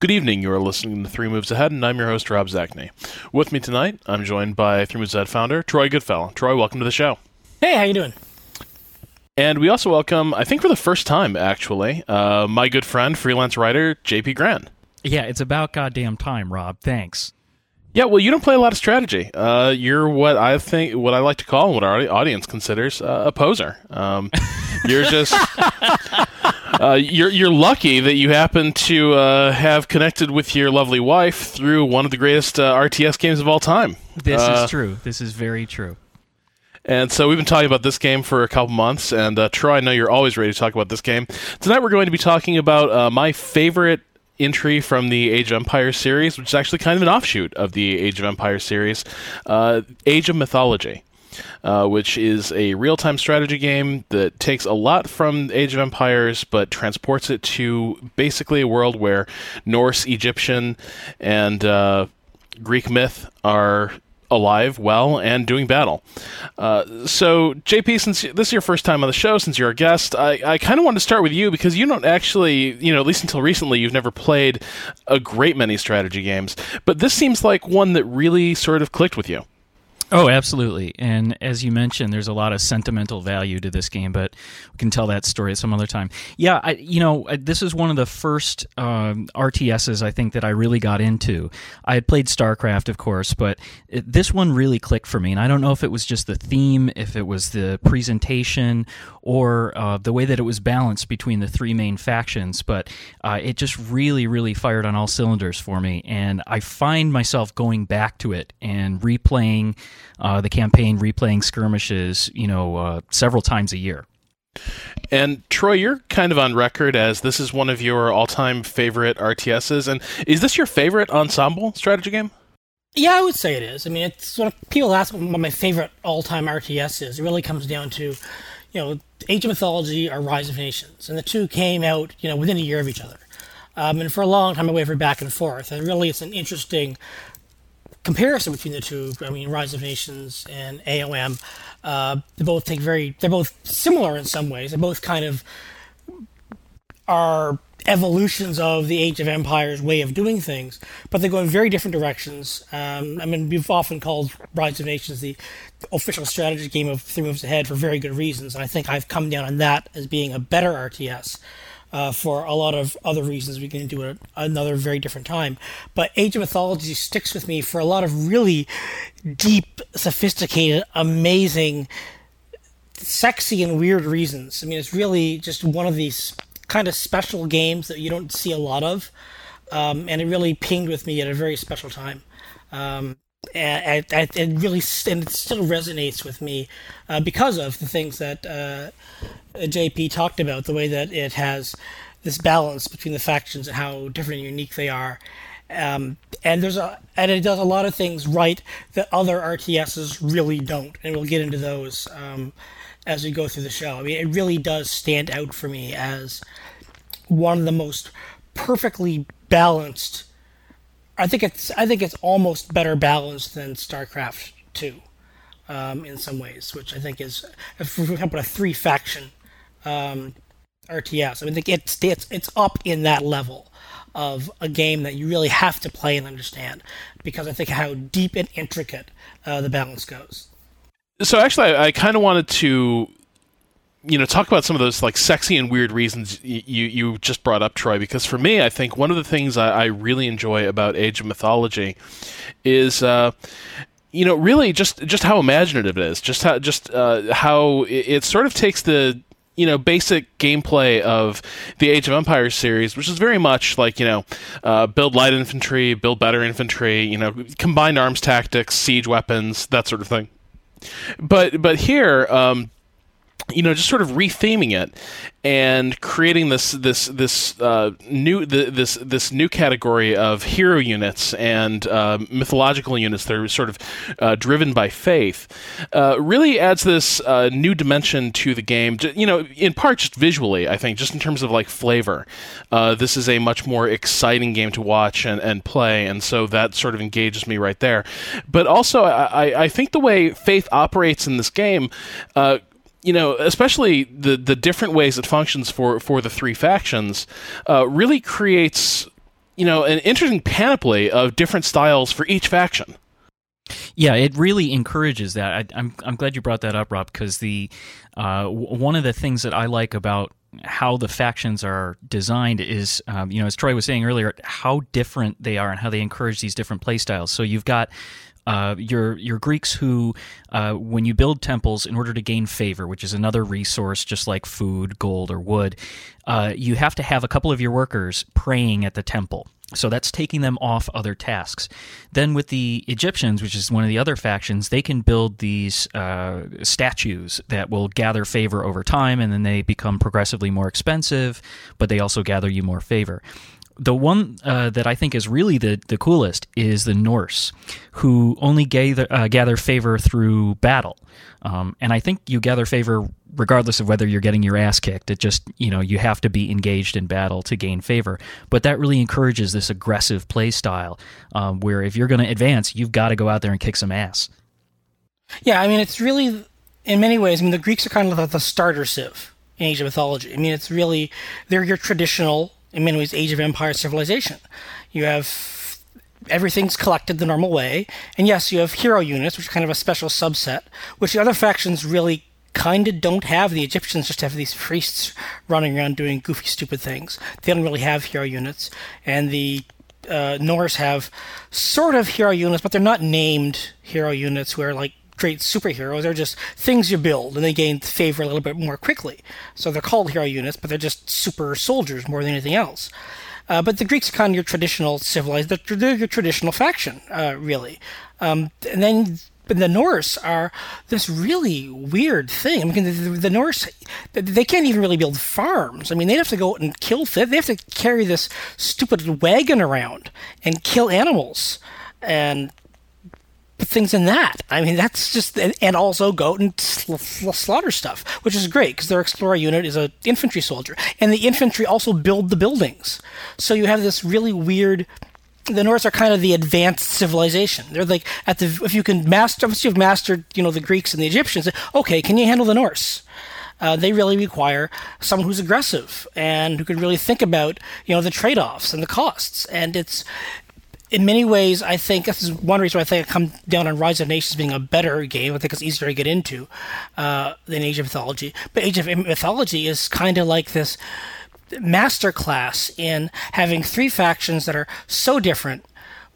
Good evening. You are listening to Three Moves Ahead, and I'm your host, Rob Zacny. With me tonight, I'm joined by Three Moves Ahead founder Troy Goodfellow. Troy, welcome to the show. Hey, how you doing? And we also welcome, I think for the first time, actually, uh, my good friend, freelance writer JP Gran. Yeah, it's about goddamn time, Rob. Thanks. Yeah, well, you don't play a lot of strategy. Uh, you're what I think, what I like to call, and what our audience considers uh, a poser. Um, you're just, uh, you're you're lucky that you happen to uh, have connected with your lovely wife through one of the greatest uh, RTS games of all time. This Uh, is true. This is very true. And so we've been talking about this game for a couple months. And uh, Troy, I know you're always ready to talk about this game. Tonight we're going to be talking about uh, my favorite entry from the Age of Empires series, which is actually kind of an offshoot of the Age of Empires series, uh, Age of Mythology. Uh, which is a real-time strategy game that takes a lot from Age of Empires, but transports it to basically a world where Norse, Egyptian, and uh, Greek myth are alive, well, and doing battle. Uh, so, JP, since this is your first time on the show, since you're a guest, I, I kind of want to start with you because you don't actually, you know, at least until recently, you've never played a great many strategy games. But this seems like one that really sort of clicked with you. Oh, absolutely. And as you mentioned, there's a lot of sentimental value to this game, but we can tell that story at some other time. Yeah, I, you know, this is one of the first um, RTSs I think that I really got into. I had played StarCraft, of course, but it, this one really clicked for me. And I don't know if it was just the theme, if it was the presentation, or uh, the way that it was balanced between the three main factions, but uh, it just really, really fired on all cylinders for me. And I find myself going back to it and replaying uh, the campaign, replaying skirmishes, you know, uh, several times a year. And Troy, you're kind of on record as this is one of your all-time favorite RTSs. And is this your favorite ensemble strategy game? Yeah, I would say it is. I mean, it's when people ask what my favorite all-time RTS is. It really comes down to, you know, Age of Mythology or Rise of Nations, and the two came out, you know, within a year of each other. Um, and for a long time, I wavered back and forth. And really, it's an interesting comparison between the two. I mean, Rise of Nations and AOM. Uh, they both take very. They're both similar in some ways. They both kind of are evolutions of the Age of Empires way of doing things, but they go in very different directions. Um, I mean, we've often called Rise of Nations the official strategy game of Three Moves Ahead for very good reasons, and I think I've come down on that as being a better RTS. Uh, for a lot of other reasons, we can do it another very different time. But Age of Mythology sticks with me for a lot of really deep, sophisticated, amazing sexy and weird reasons. I mean, it's really just one of these kind of special games that you don't see a lot of, um, and it really pinged with me at a very special time. Um, and, and it really and it still resonates with me uh, because of the things that uh, JP talked about, the way that it has this balance between the factions and how different and unique they are. Um, and there's a and it does a lot of things right that other RTSs really don't, and we'll get into those um, as we go through the show. I mean, it really does stand out for me as one of the most perfectly balanced. I think it's I think it's almost better balanced than StarCraft Two, um, in some ways, which I think is, for example, a three faction um, RTS. I mean, it's it's it's up in that level of a game that you really have to play and understand because I think how deep and intricate uh, the balance goes. So actually, I, I kind of wanted to, you know, talk about some of those like sexy and weird reasons y- you you just brought up, Troy. Because for me, I think one of the things I, I really enjoy about Age of Mythology is. Uh, you know, really, just just how imaginative it is, just how just uh, how it, it sort of takes the you know basic gameplay of the Age of Empires series, which is very much like you know uh, build light infantry, build better infantry, you know combined arms tactics, siege weapons, that sort of thing. But but here, um, you know, just sort of retheming it and creating this this this uh, new th- this this new category of hero units and uh, mythological units that are sort of uh, driven by faith uh, really adds this uh, new dimension to the game. You know, in part just visually, I think, just in terms of like flavor. Uh, this is a much more exciting game to watch and, and play, and so that sort of engages me right there. But also, I- I think the way faith operates in this game. You know, especially the the different ways it functions for for the three factions, uh, really creates you know an interesting panoply of different styles for each faction. Yeah, it really encourages that. I, am I'm, I'm glad you brought that up, Rob, because the uh, w- one of the things that I like about how the factions are designed is, um, you know, as Troy was saying earlier, how different they are and how they encourage these different playstyles. So you've got uh, your your Greeks who, uh, when you build temples in order to gain favor, which is another resource just like food, gold, or wood, uh, you have to have a couple of your workers praying at the temple. So that's taking them off other tasks. Then with the Egyptians, which is one of the other factions, they can build these uh, statues that will gather favor over time, and then they become progressively more expensive, but they also gather you more favor the one uh, that I think is really the, the coolest is the Norse, who only gather, uh, gather favor through battle. Um, and I think you gather favor regardless of whether you're getting your ass kicked. It just, you know, you have to be engaged in battle to gain favor. But that really encourages this aggressive play style um, where if you're going to advance, you've got to go out there and kick some ass. Yeah, I mean, it's really, in many ways, I mean, the Greeks are kind of the starter civ in of Mythology. I mean, it's really, they're your traditional in many ways Age of Empire civilization. You have everything's collected the normal way, and yes, you have hero units, which are kind of a special subset, which the other factions really kind of don't have. The Egyptians just have these priests running around doing goofy, stupid things. They don't really have hero units, and the uh, Norse have sort of hero units, but they're not named hero units where like great superheroes. They're just things you build, and they gain favor a little bit more quickly. So they're called hero units, but they're just super soldiers more than anything else. Uh, but the Greeks are kind of your traditional civilized, they're, your traditional faction, uh, really. Um, and then the Norse are this really weird thing. I mean, the, the, Norse, they can't even really build farms. I mean, they have to go out and kill, they have to carry this stupid wagon around and kill animals. And things in that. I mean, that's just and also go and slaughter stuff, which is great because their explorer unit is an infantry soldier, and the infantry also build the buildings. So you have this really weird. The Norse are kind of the advanced civilization. They're like at the if you can master once you've mastered you know the Greeks and the Egyptians. Okay, can you handle the Norse? Uh, they really require someone who's aggressive and who can really think about you know the trade-offs and the costs. And it's in many ways, I think this is one reason why I think I come down on Rise of Nations being a better game. I think it's easier to get into uh, than Age of Mythology. But Age of Mythology is kind of like this masterclass in having three factions that are so different.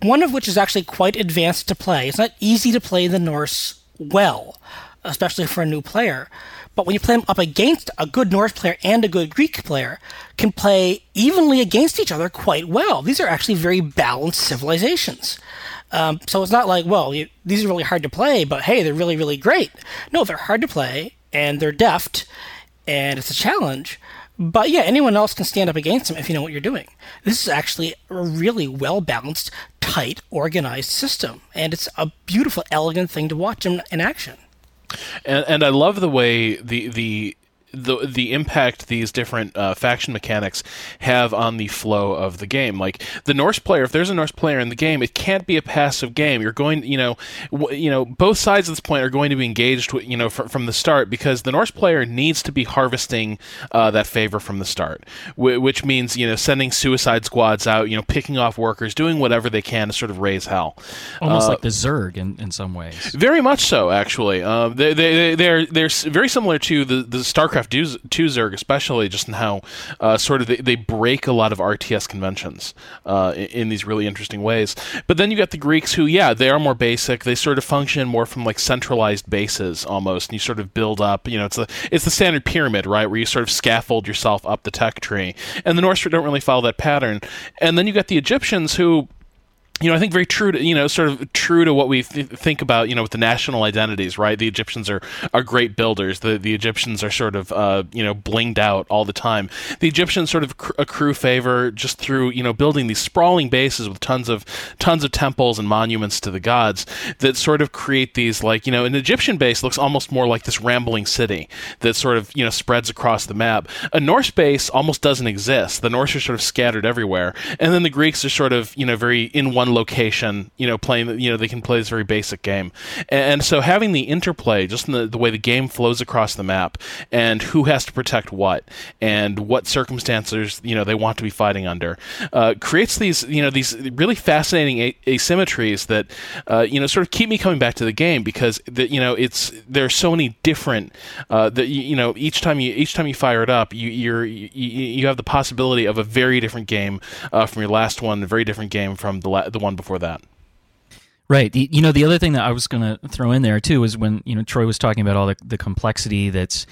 One of which is actually quite advanced to play. It's not easy to play the Norse well, especially for a new player. But when you play them up against a good Norse player and a good Greek player, can play evenly against each other quite well. These are actually very balanced civilizations. Um, so it's not like, well, you, these are really hard to play, but hey, they're really, really great. No, they're hard to play and they're deft, and it's a challenge. But yeah, anyone else can stand up against them if you know what you're doing. This is actually a really well balanced, tight, organized system, and it's a beautiful, elegant thing to watch in, in action. And and I love the way the the the the impact these different uh, faction mechanics have on the flow of the game. Like the Norse player, if there's a Norse player in the game, it can't be a passive game. You're going, you know, w- you know, both sides at this point are going to be engaged, you know, fr- from the start because the Norse player needs to be harvesting uh, that favor from the start, w- which means you know sending suicide squads out, you know, picking off workers, doing whatever they can to sort of raise hell. Almost uh, like the Zerg in, in some ways. Very much so, actually. Uh, they they they're they're very similar to the the StarCraft Warcraft 2 Zerg, especially just in how uh, sort of they, they, break a lot of RTS conventions uh, in, in, these really interesting ways. But then you got the Greeks who, yeah, they are more basic. They sort of function more from like centralized bases almost, and you sort of build up. You know, it's the it's the standard pyramid, right, where you sort of scaffold yourself up the tech tree. And the Norse don't really follow that pattern. And then you got the Egyptians who you know, I think very true to you know, sort of true to what we th- think about, you know, with the national identities, right? The Egyptians are are great builders. The the Egyptians are sort of uh, you know blinged out all the time. The Egyptians sort of accrue favor just through you know building these sprawling bases with tons of tons of temples and monuments to the gods that sort of create these like you know an Egyptian base looks almost more like this rambling city that sort of you know spreads across the map. A Norse base almost doesn't exist. The Norse are sort of scattered everywhere, and then the Greeks are sort of you know very in one location, you know, playing, you know, they can play this very basic game. And, and so having the interplay, just in the, the way the game flows across the map and who has to protect what and what circumstances, you know, they want to be fighting under, uh, creates these, you know, these really fascinating a- asymmetries that, uh, you know, sort of keep me coming back to the game because, the, you know, it's, there are so many different, uh, that, you, you know, each time you, each time you fire it up, you, you're, you, you have the possibility of a very different game uh, from your last one, a very different game from the la- the one before that. Right. You know, the other thing that I was going to throw in there too is when you know Troy was talking about all the, the complexity that's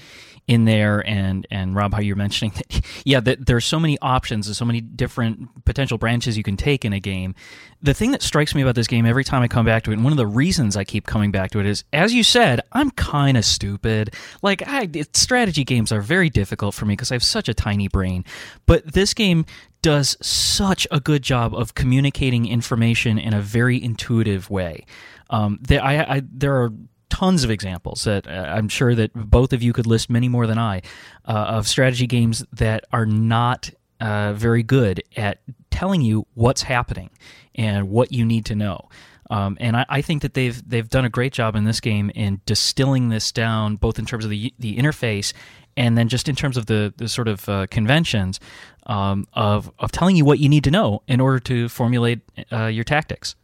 in there, and and Rob, how you're mentioning that, yeah, that there's so many options and so many different potential branches you can take in a game. The thing that strikes me about this game every time I come back to it, and one of the reasons I keep coming back to it is, as you said, I'm kind of stupid. Like, I, it, strategy games are very difficult for me because I have such a tiny brain. But this game does such a good job of communicating information in a very intuitive way. Um, I, I, there are tons of examples that uh, I'm sure that both of you could list many more than I uh, of strategy games that are not uh, very good at telling you what's happening and what you need to know. Um, and I, I, think that they've they've done a great job in this game in distilling this down, both in terms of the the interface and then just in terms of the the sort of uh, conventions um, of of telling you what you need to know in order to formulate uh, your tactics.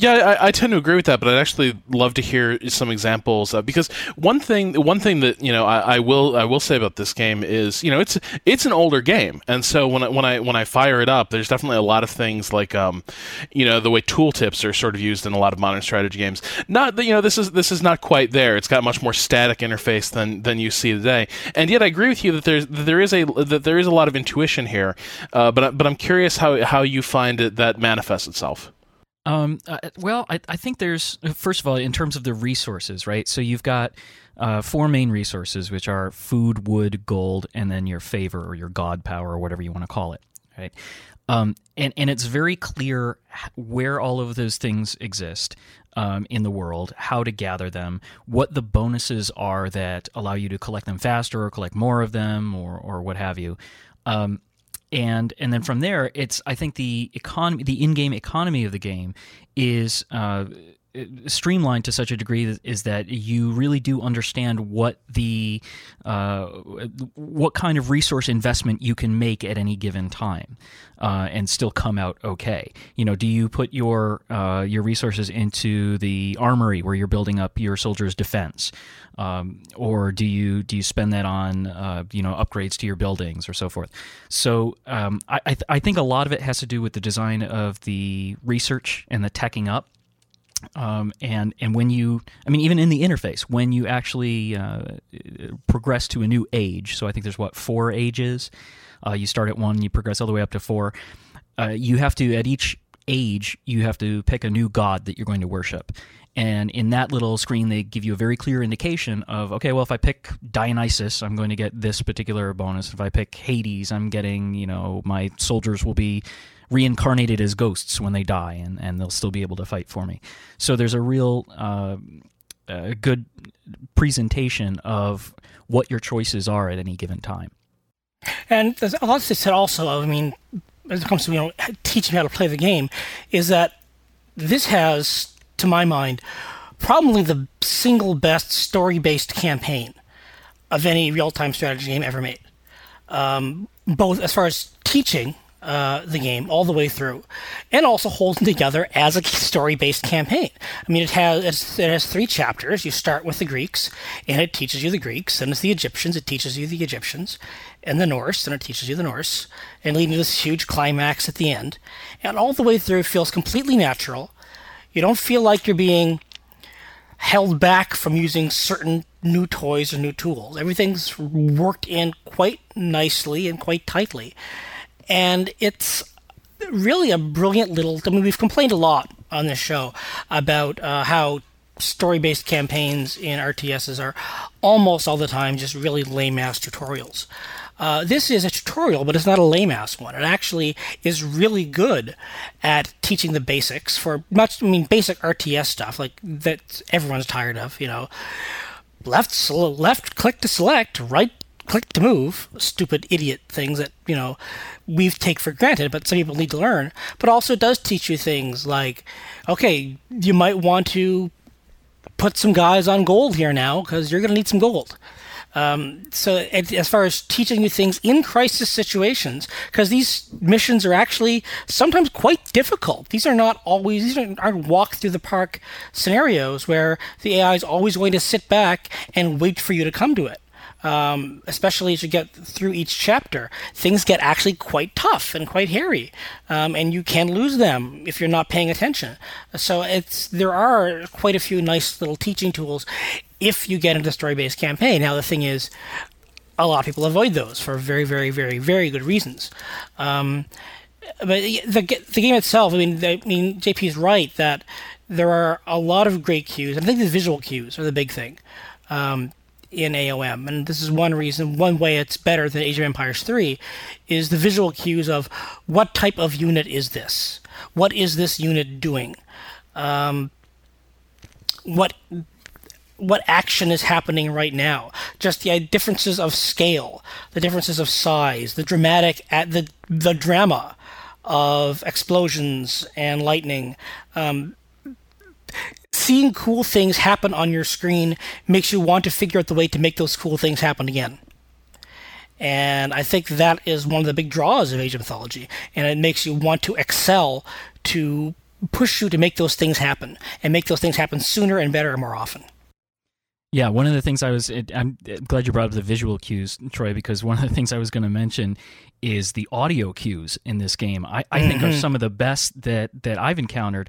Yeah, I, I, tend to agree with that, but I'd actually love to hear some examples uh, because one thing, one thing that you know, I, I, will, I will say about this game is, you know, it's it's an older game, and so when I when I when I fire it up, there's definitely a lot of things like, um, you know, the way tooltips are sort of used in a lot of modern strategy games. Not that you know, this is this is not quite there. It's got much more static interface than than you see today, and yet I agree with you that there's that there is a that there is a lot of intuition here, uh, but but I'm curious how how you find it that manifests itself. Um, uh, well, I, I, think there's first of all in terms of the resources, right? So you've got uh, four main resources, which are food, wood, gold, and then your favor or your god power or whatever you want to call it, right? Um, and and it's very clear where all of those things exist um, in the world, how to gather them, what the bonuses are that allow you to collect them faster or collect more of them, or or what have you. Um, and and then from there, it's I think the economy, the in-game economy of the game is uh, streamlined to such a degree is that you really do understand what the uh, what kind of resource investment you can make at any given time uh, and still come out okay. You know, do you put your uh, your resources into the armory where you're building up your soldiers' defense, um, or do you do you spend that on uh, you know upgrades to your buildings or so forth? So um, I I, th- I think a lot of it has to do with the design of the research and the teching up um, and and when you, I mean, even in the interface, when you actually uh, progress to a new age, so I think there's what four ages. Uh, you start at one, you progress all the way up to four. Uh, you have to at each age you have to pick a new god that you're going to worship. And in that little screen, they give you a very clear indication of okay, well, if I pick Dionysus, I'm going to get this particular bonus. If I pick Hades, I'm getting you know my soldiers will be reincarnated as ghosts when they die, and, and they'll still be able to fight for me. So there's a real uh, a good presentation of what your choices are at any given time. And a lot to say also. I mean, as it comes to you know teaching how to play the game, is that this has, to my mind, probably the single best story-based campaign of any real-time strategy game ever made. Um, both as far as teaching uh, the game all the way through, and also holding together as a story-based campaign. I mean, it has it has three chapters. You start with the Greeks, and it teaches you the Greeks. Then it's the Egyptians. It teaches you the Egyptians, and the Norse, and it teaches you the Norse, and leading to this huge climax at the end. And all the way through feels completely natural. You don't feel like you're being held back from using certain new toys or new tools. Everything's worked in quite nicely and quite tightly and it's really a brilliant little. I mean, we've complained a lot on this show about uh, how story-based campaigns in RTSs are almost all the time just really lame-ass tutorials. Uh, this is a tutorial, but it's not a lame-ass one. It actually is really good at teaching the basics for much. I mean, basic RTS stuff like that everyone's tired of. You know, left left click to select, right click to move, stupid idiot things that, you know, we take for granted, but some people need to learn. But also does teach you things like, okay, you might want to put some guys on gold here now because you're going to need some gold. Um, so as far as teaching you things in crisis situations, because these missions are actually sometimes quite difficult. These are not always these aren't walk through the park scenarios where the AI is always going to sit back and wait for you to come to it um, especially as you get through each chapter, things get actually quite tough and quite hairy, um, and you can lose them if you're not paying attention. So it's there are quite a few nice little teaching tools if you get into story-based campaign. Now the thing is, a lot of people avoid those for very, very, very, very good reasons. Um, but the the game itself, I mean, I mean, JP is right that there are a lot of great cues. I think the visual cues are the big thing. Um, in AOM, and this is one reason, one way it's better than Age of Empires 3, is the visual cues of what type of unit is this? What is this unit doing? Um, what what action is happening right now? Just the differences of scale, the differences of size, the dramatic at the the drama of explosions and lightning. Um, seeing cool things happen on your screen makes you want to figure out the way to make those cool things happen again. And I think that is one of the big draws of Age of Mythology. And it makes you want to excel to push you to make those things happen and make those things happen sooner and better and more often. Yeah, one of the things I was, I'm glad you brought up the visual cues, Troy, because one of the things I was going to mention is the audio cues in this game. I, I mm-hmm. think are mm-hmm. some of the best that, that I've encountered.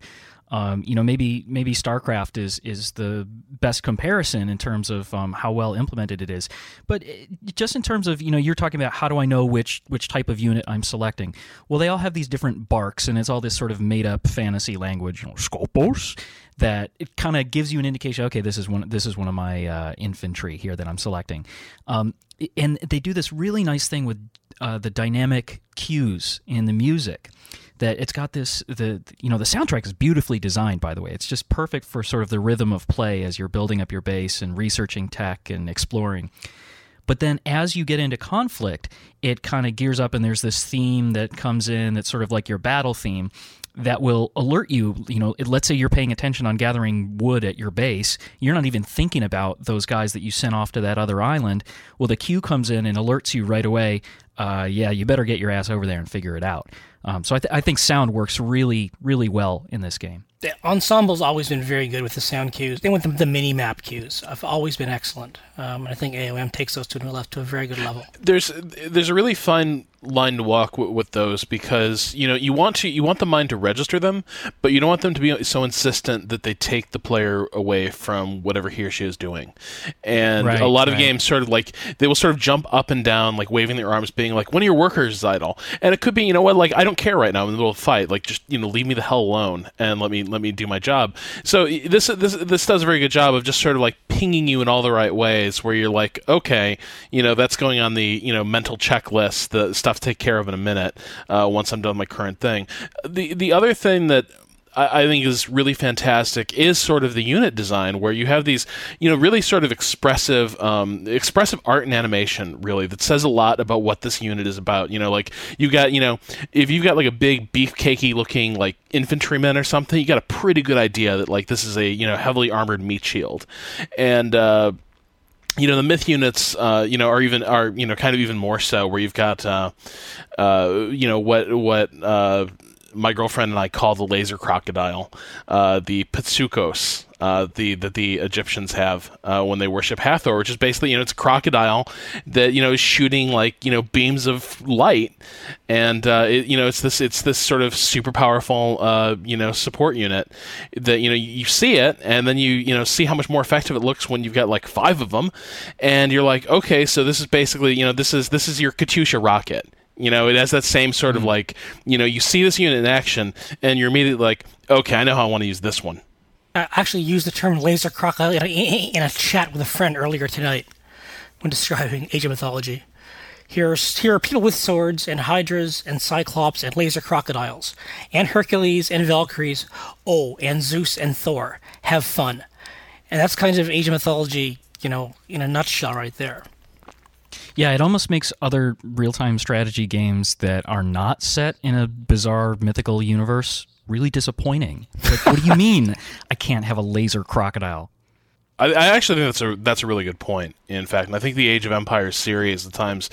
Um, you know, maybe maybe StarCraft is is the best comparison in terms of um, how well implemented it is. But it, eh, just in terms of you know, you're talking about how do I know which which type of unit I'm selecting? Well, they all have these different barks, and it's all this sort of made up fantasy language, you know, scopos, that it kind of gives you an indication. Okay, this is one this is one of my uh, infantry here that I'm selecting, um, and they do this really nice thing with uh, the dynamic cues in the music that it's got this the you know the soundtrack is beautifully designed by the way. It's just perfect for sort of the rhythm of play as you're building up your base and researching tech and exploring. But then as you get into conflict it kind of gears up and there's this theme that comes in that's sort of like your battle theme that will alert you you know let's say you're paying attention on gathering wood at your base you're not even thinking about those guys that you sent off to that other island. Well the cue comes in and alerts you right away uh, yeah you better get your ass over there and figure it out um, so I, th- I, think sound works really, really well in this game. The Ensemble's always been very good with the sound cues. They went the, the mini map cues I've always been excellent. Um, I think AOM takes those to, the left to a very good level. There's there's a really fine line to walk w- with those because you know you want to you want the mind to register them, but you don't want them to be so insistent that they take the player away from whatever he or she is doing. And right, a lot of right. games sort of like they will sort of jump up and down, like waving their arms, being like, "One of your workers is idle," and it could be you know what, like I don't care right now I'm in the middle of a fight, like just you know leave me the hell alone and let me let me do my job. So this this this does a very good job of just sort of like pinging you in all the right ways, where you're like, okay, you know that's going on the you know mental checklist, the stuff to take care of in a minute uh, once I'm done my current thing. The the other thing that I, think is really fantastic is sort of the unit design where you have these, you know, really sort of expressive, um, expressive art and animation really that says a lot about what this unit is about. You know, like you got, you know, if you've got like a big beefcakey looking like infantryman or something, you got a pretty good idea that like this is a you know heavily armored meat shield, and. Uh, you know the myth units uh, you know are even are you know kind of even more so where you've got uh, uh, you know what what uh, my girlfriend and I call the laser crocodile uh, the Petsuchos uh, the that the Egyptians have uh, when they worship Hathor, which is basically you know it's a crocodile that you know is shooting like you know beams of light, and uh, it, you know it's this it's this sort of super powerful uh, you know support unit that you know you see it and then you you know see how much more effective it looks when you've got like five of them, and you're like okay so this is basically you know this is this is your Katyusha rocket. You know, it has that same sort of mm-hmm. like, you know, you see this unit in action, and you're immediately like, okay, I know how I want to use this one I actually used the term laser crocodile in a, in a chat with a friend earlier tonight when describing Age of Mythology. Here's, here are people with swords, and hydras, and cyclops, and laser crocodiles, and Hercules, and Valkyries, oh, and Zeus and Thor. Have fun. And that's kind of Age of Mythology, you know, in a nutshell right there. Yeah, it almost makes other real time strategy games that are not set in a bizarre mythical universe really disappointing. Like, what do you mean I can't have a laser crocodile? I, I, actually think that's a that's a really good point. In fact, and I think the Age of Empires series at times,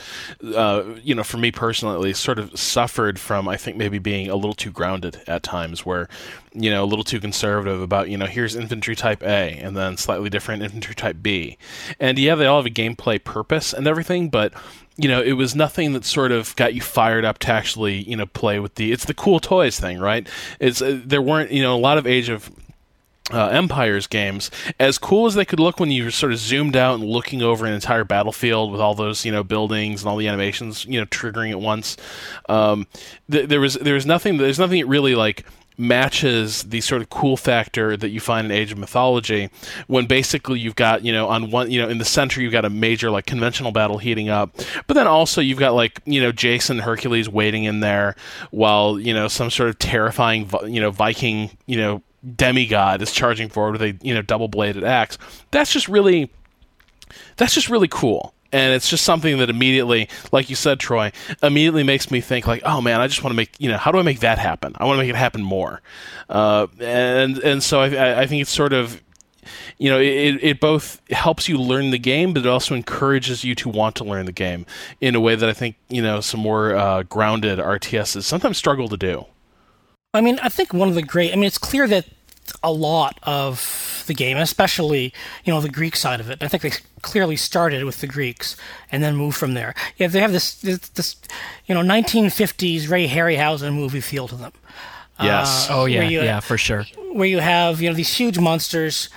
uh, you know, for me personally at least, sort of suffered from I think maybe being a little too grounded at times, where you know a little too conservative about you know here's infantry type A and then slightly different infantry type B, and yeah, they all have a gameplay purpose and everything, but you know, it was nothing that sort of got you fired up to actually, you know, play with the. It's the cool toys thing, right? It's uh, there weren't, you know, a lot of Age of uh, Empires games, as cool as they could look when you were sort of zoomed out and looking over an entire battlefield with all those you know buildings and all the animations you know triggering at once, um, th- there was there was nothing there's nothing that really like matches the sort of cool factor that you find in Age of Mythology when basically you've got, you know, on one, you know, in the center you've got a major like conventional battle heating up, but then also you've got like, you know, Jason Hercules waiting in there while, you know, some sort of terrifying, you know, Viking, you know, demigod is charging forward with a you know double bladed axe. That's just really that's just really cool. And it's just something that immediately, like you said, Troy, immediately makes me think like, oh man, I just want to make, you know, how do I make that happen? I want to make it happen more. Uh, and and so I, I think it's sort of, you know, it, it both helps you learn the game, but it also encourages you to want to learn the game in a way that I think, you know, some more uh, grounded RTSs sometimes struggle to do. I mean, I think one of the great, I mean, it's clear that a lot of the game, especially you know the Greek side of it. I think they clearly started with the Greeks and then moved from there. Yeah, they have this this, this you know 1950s Ray Harryhausen movie feel to them. Yes. Uh, oh yeah, you, yeah, for sure. Where you have you know these huge monsters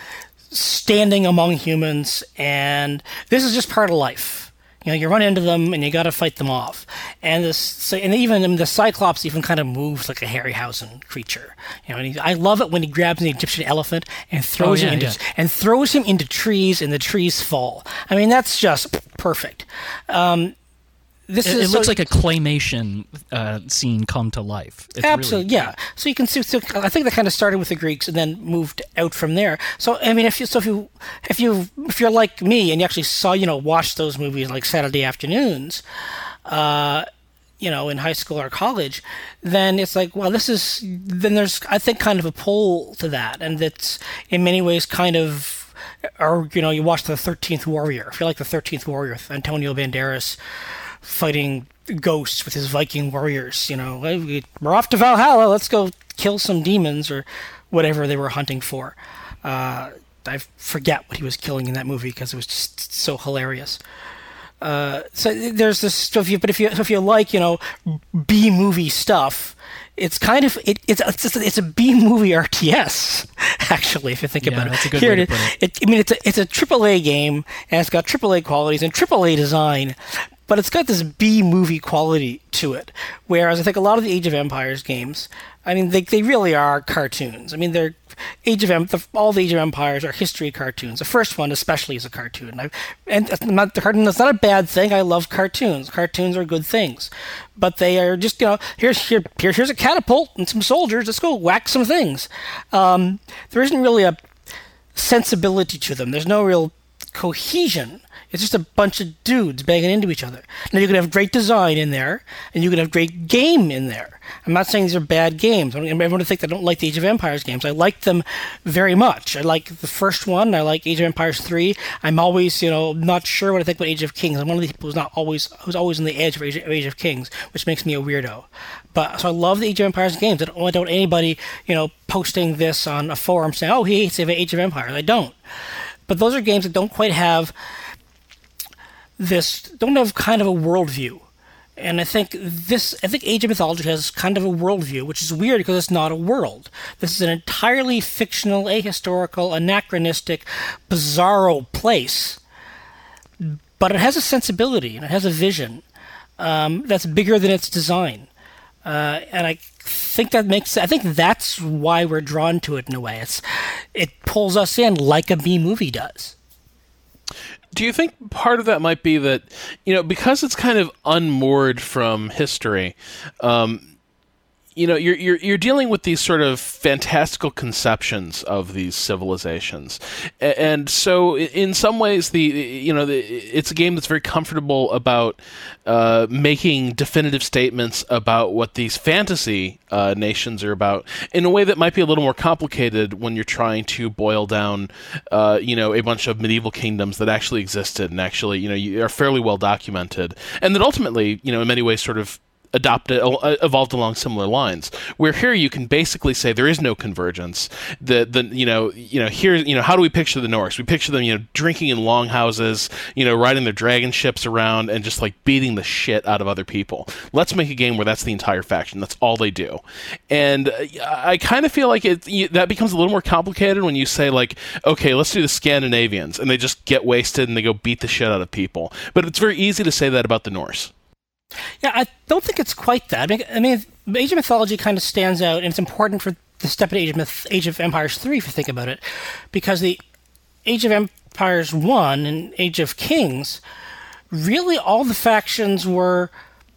standing among humans, and this is just part of life you know, you run into them and you got to fight them off. And this, so, and even I mean, the Cyclops even kind of moves like a Harryhausen creature. You know, and he, I love it when he grabs an Egyptian elephant and throws oh, yeah, him into yeah. and throws him into trees, and the trees fall. I mean, that's just perfect. Um, this it, is, it looks so, like a claymation uh, scene come to life. It's absolutely, really yeah. So you can see. So I think that kind of started with the Greeks and then moved out from there. So I mean, if you so if you if you if you're like me and you actually saw you know watched those movies like Saturday afternoons, uh, you know, in high school or college, then it's like, well, this is then there's I think kind of a pull to that, and that's in many ways kind of or you know you watch the 13th warrior if you like the 13th warrior antonio banderas fighting ghosts with his Viking warriors. You know, we're off to Valhalla. Let's go kill some demons or whatever they were hunting for. Uh, I forget what he was killing in that movie because it was just so hilarious. Uh, so there's this stuff. But if you if you like, you know, B movie stuff, it's kind of it, it's it's it's a B movie RTS actually. If you think yeah, about it, here it, it. it, I mean, it's a it's a AAA game and it's got AAA qualities and AAA design, but it's got this B movie quality to it. Whereas I think a lot of the Age of Empires games, I mean, they, they really are cartoons. I mean, they're Age of Em- the, all the Age of Empires are history cartoons. The first one, especially, is a cartoon. I, and not, the cartoon that's not a bad thing. I love cartoons. Cartoons are good things, but they are just you know here's here, here here's a catapult and some soldiers. Let's go whack some things. Um, there isn't really a sensibility to them. There's no real cohesion it's just a bunch of dudes banging into each other. Now you can have great design in there, and you can have great game in there. I'm not saying these are bad games. I don't everyone to think I don't like the Age of Empires games. I like them very much. I like the first one. I like Age of Empires three. I'm always, you know, not sure what I think about Age of Kings. I'm one of the people who's not always who's always on the edge of Age, of Age of Kings, which makes me a weirdo. But so I love the Age of Empires games. I don't, I don't anybody, you know, posting this on a forum saying, "Oh, he hates Age of Empires." I don't. But those are games that don't quite have this don't have kind of a worldview. And I think this, I think Age of Mythology has kind of a worldview, which is weird because it's not a world. This is an entirely fictional, ahistorical, anachronistic, bizarro place. But it has a sensibility and it has a vision um, that's bigger than its design. Uh, and I think that makes, I think that's why we're drawn to it in a way. It's, it pulls us in like a B movie does. Do you think part of that might be that, you know, because it's kind of unmoored from history, um, you know you're, you're you're dealing with these sort of fantastical conceptions of these civilizations, and so in some ways the you know the, it's a game that's very comfortable about uh, making definitive statements about what these fantasy uh, nations are about in a way that might be a little more complicated when you're trying to boil down uh, you know a bunch of medieval kingdoms that actually existed and actually you know are fairly well documented and that ultimately you know in many ways sort of adopted uh, evolved along similar lines where here you can basically say there is no convergence. The the you know you know here you know how do we picture the norse we picture them you know drinking in longhouses you know riding their dragon ships around and just like beating the shit out of other people. Let's make a game where that's the entire faction. That's all they do. And uh, i kind of feel like it that becomes a little more complicated when you say like okay let's do the scandinavians and they just get wasted and they go beat the shit out of people. But it's very easy to say that about the norse yeah, I don't think it's quite that. I mean, Age of Mythology kind of stands out, and it's important for the step in Age of, Myth- Age of Empires 3, if you think about it, because the Age of Empires 1 and Age of Kings, really all the factions were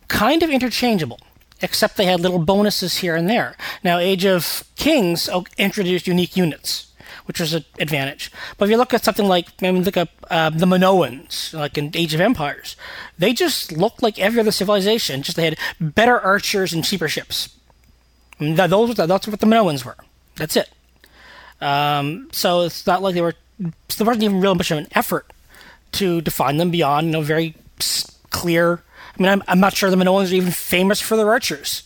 kind of interchangeable, except they had little bonuses here and there. Now, Age of Kings oh, introduced unique units which was an advantage. But if you look at something like, I mean, look at uh, the Minoans, like in Age of Empires, they just looked like every other civilization, just they had better archers and cheaper ships. Mean, that, those, that's what the Minoans were. That's it. Um, so it's not like they were, there wasn't even real much of an effort to define them beyond, you know, very clear. I mean, I'm, I'm not sure the Minoans are even famous for their archers.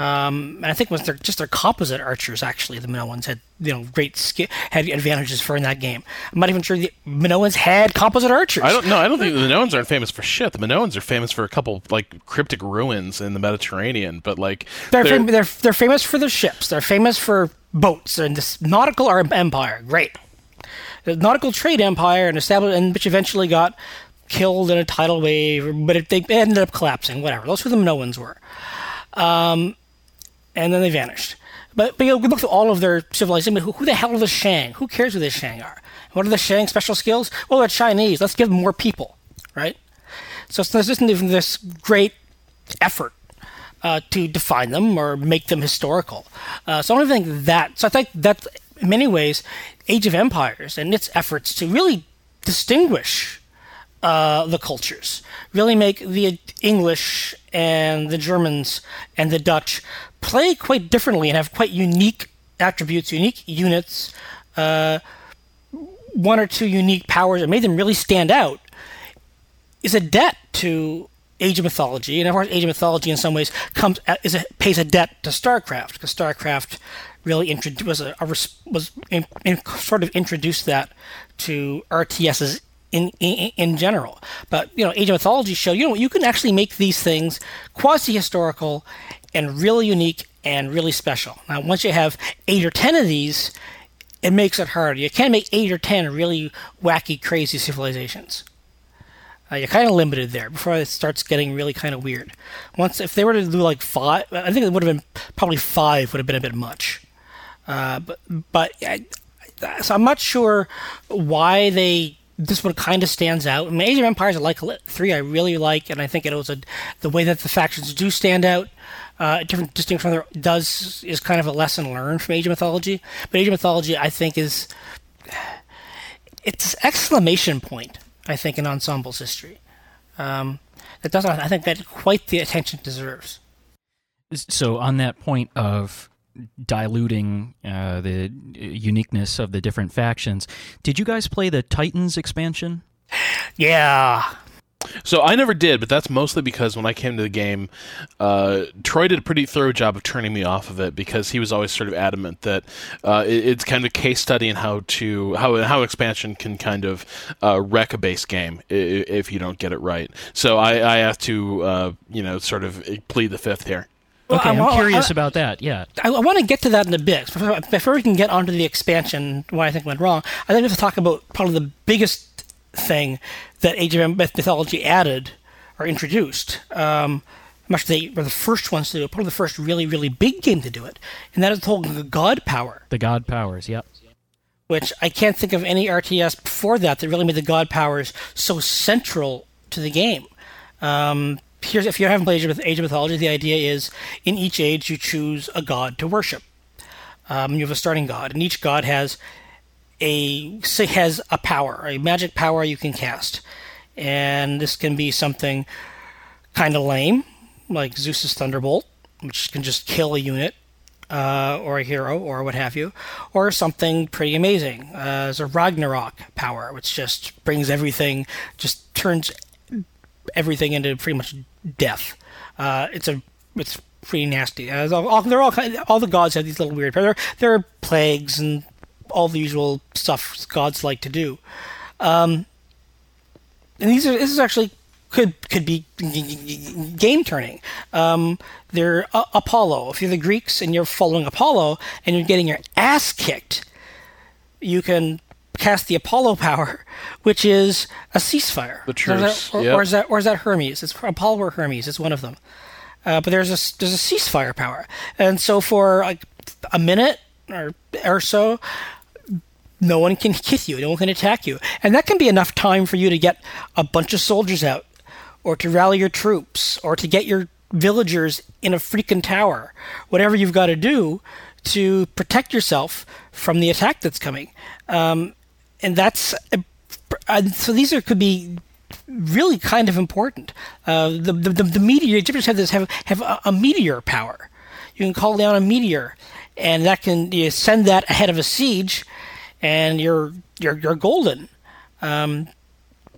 Um, and I think it was their, just their composite archers actually. The Minoans had you know great skill, had advantages for in that game. I'm not even sure the Minoans had composite archers. I don't know. I don't think the Minoans aren't famous for shit. The Minoans are famous for a couple like cryptic ruins in the Mediterranean, but like they're they're, fam- they're, they're famous for their ships. They're famous for boats. They're in this nautical empire. Great, the nautical trade empire, and established, and which eventually got killed in a tidal wave, but it, they ended up collapsing. Whatever. Those were the Minoans were. Um, and then they vanished. But, but you know, look through all of their civilization. Who, who the hell are the Shang? Who cares who the Shang are? What are the Shang special skills? Well, they're Chinese. Let's give them more people, right? So there's isn't even this great effort uh, to define them or make them historical. Uh, so I don't think that. So I think that in many ways, Age of Empires and its efforts to really distinguish uh, the cultures, really make the English and the Germans and the Dutch play quite differently and have quite unique attributes, unique units, uh, one or two unique powers that made them really stand out, is a debt to Age of Mythology. And of course, Age of Mythology in some ways comes is a, pays a debt to StarCraft because StarCraft really introduced was a, a was in, in, sort of introduced that to RTSs in, in, in general. But you know, Age of Mythology show you know you can actually make these things quasi historical and really unique and really special. Now, once you have eight or ten of these, it makes it harder. You can't make eight or ten really wacky, crazy civilizations. Uh, you're kind of limited there before it starts getting really kind of weird. Once, if they were to do like five, I think it would have been probably five would have been a bit much. Uh, but but so I'm not sure why they this one kind of stands out. I mean, Age of Empires, I like three. I really like, and I think it was a, the way that the factions do stand out. Uh, different distinction from there does is kind of a lesson learned from Age of Mythology. But Age of Mythology, I think, is it's exclamation point. I think in Ensemble's history. Um, that doesn't. I think that quite the attention deserves. So on that point of diluting uh, the uniqueness of the different factions. Did you guys play the Titans expansion? Yeah. So I never did, but that's mostly because when I came to the game, uh, Troy did a pretty thorough job of turning me off of it because he was always sort of adamant that uh, it, it's kind of a case study in how to how how expansion can kind of uh, wreck a base game if, if, you don't get it right. So I, I have to uh, you know sort of plead the fifth here. Okay, I'm well, curious I, about that. Yeah, I, I, want to get to that in a bit. Before, before we can get onto the expansion, why I think went wrong, I think we have to talk about probably the biggest thing that Age of Mythology added or introduced. Um, much they were the first ones to do it, probably the first really, really big game to do it, and that is the whole God power. The God powers, yep. Which I can't think of any RTS before that that really made the God powers so central to the game. Um, here's if you haven't played Age of, Mythology, the idea is in each age you choose a god to worship. Um, you have a starting god, and each god has a has a power, a magic power you can cast, and this can be something kind of lame, like Zeus's Thunderbolt, which can just kill a unit uh, or a hero or what have you, or something pretty amazing. Uh, there's a Ragnarok power, which just brings everything, just turns everything into pretty much death. Uh, it's a it's pretty nasty. Uh, all, they're all all the gods have these little weird. There there are plagues and all the usual stuff gods like to do. Um, and these are this is actually could could be game turning. Um, they're uh, Apollo. If you're the Greeks and you're following Apollo and you're getting your ass kicked, you can cast the Apollo power, which is a ceasefire. The truce. Or, yep. or, is that or is that Hermes? It's Apollo or Hermes. It's one of them. Uh, but there's a there's a ceasefire power, and so for like a minute or or so, no one can hit you, no one can attack you, and that can be enough time for you to get a bunch of soldiers out, or to rally your troops, or to get your villagers in a freaking tower, whatever you've got to do to protect yourself from the attack that's coming. Um, and that's uh, so these are could be really kind of important. Uh, the, the, the the meteor Egyptians have this have have a, a, meteor power. You can call down a meteor, and that can you send that ahead of a siege, and you're you're you're golden. Um,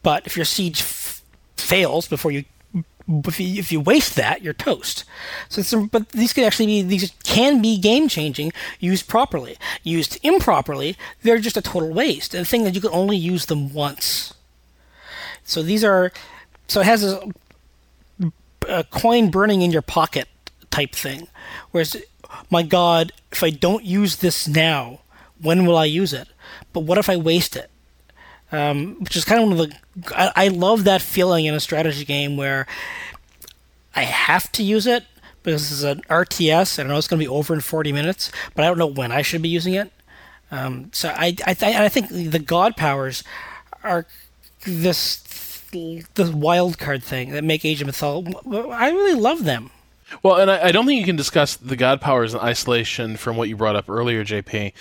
but if your siege f- fails before you if you, if you waste that, you're toast. So, some, but these can actually be these can be game changing used properly. Used improperly, they're just a total waste. And the thing that you can only use them once. So these are, so it has a, a coin burning in your pocket type thing. Whereas, my God, if I don't use this now, when will I use it? But what if I waste it? Um, which is kind of one of the. I, I love that feeling in a strategy game where I have to use it because this is an RTS and I know it's going to be over in 40 minutes, but I don't know when I should be using it. Um, so I I, th- I think the god powers are this the wild card thing that make Age of Mythology. I really love them. Well, and I, I, don't think you can discuss the god powers in isolation from what you brought up earlier, JP,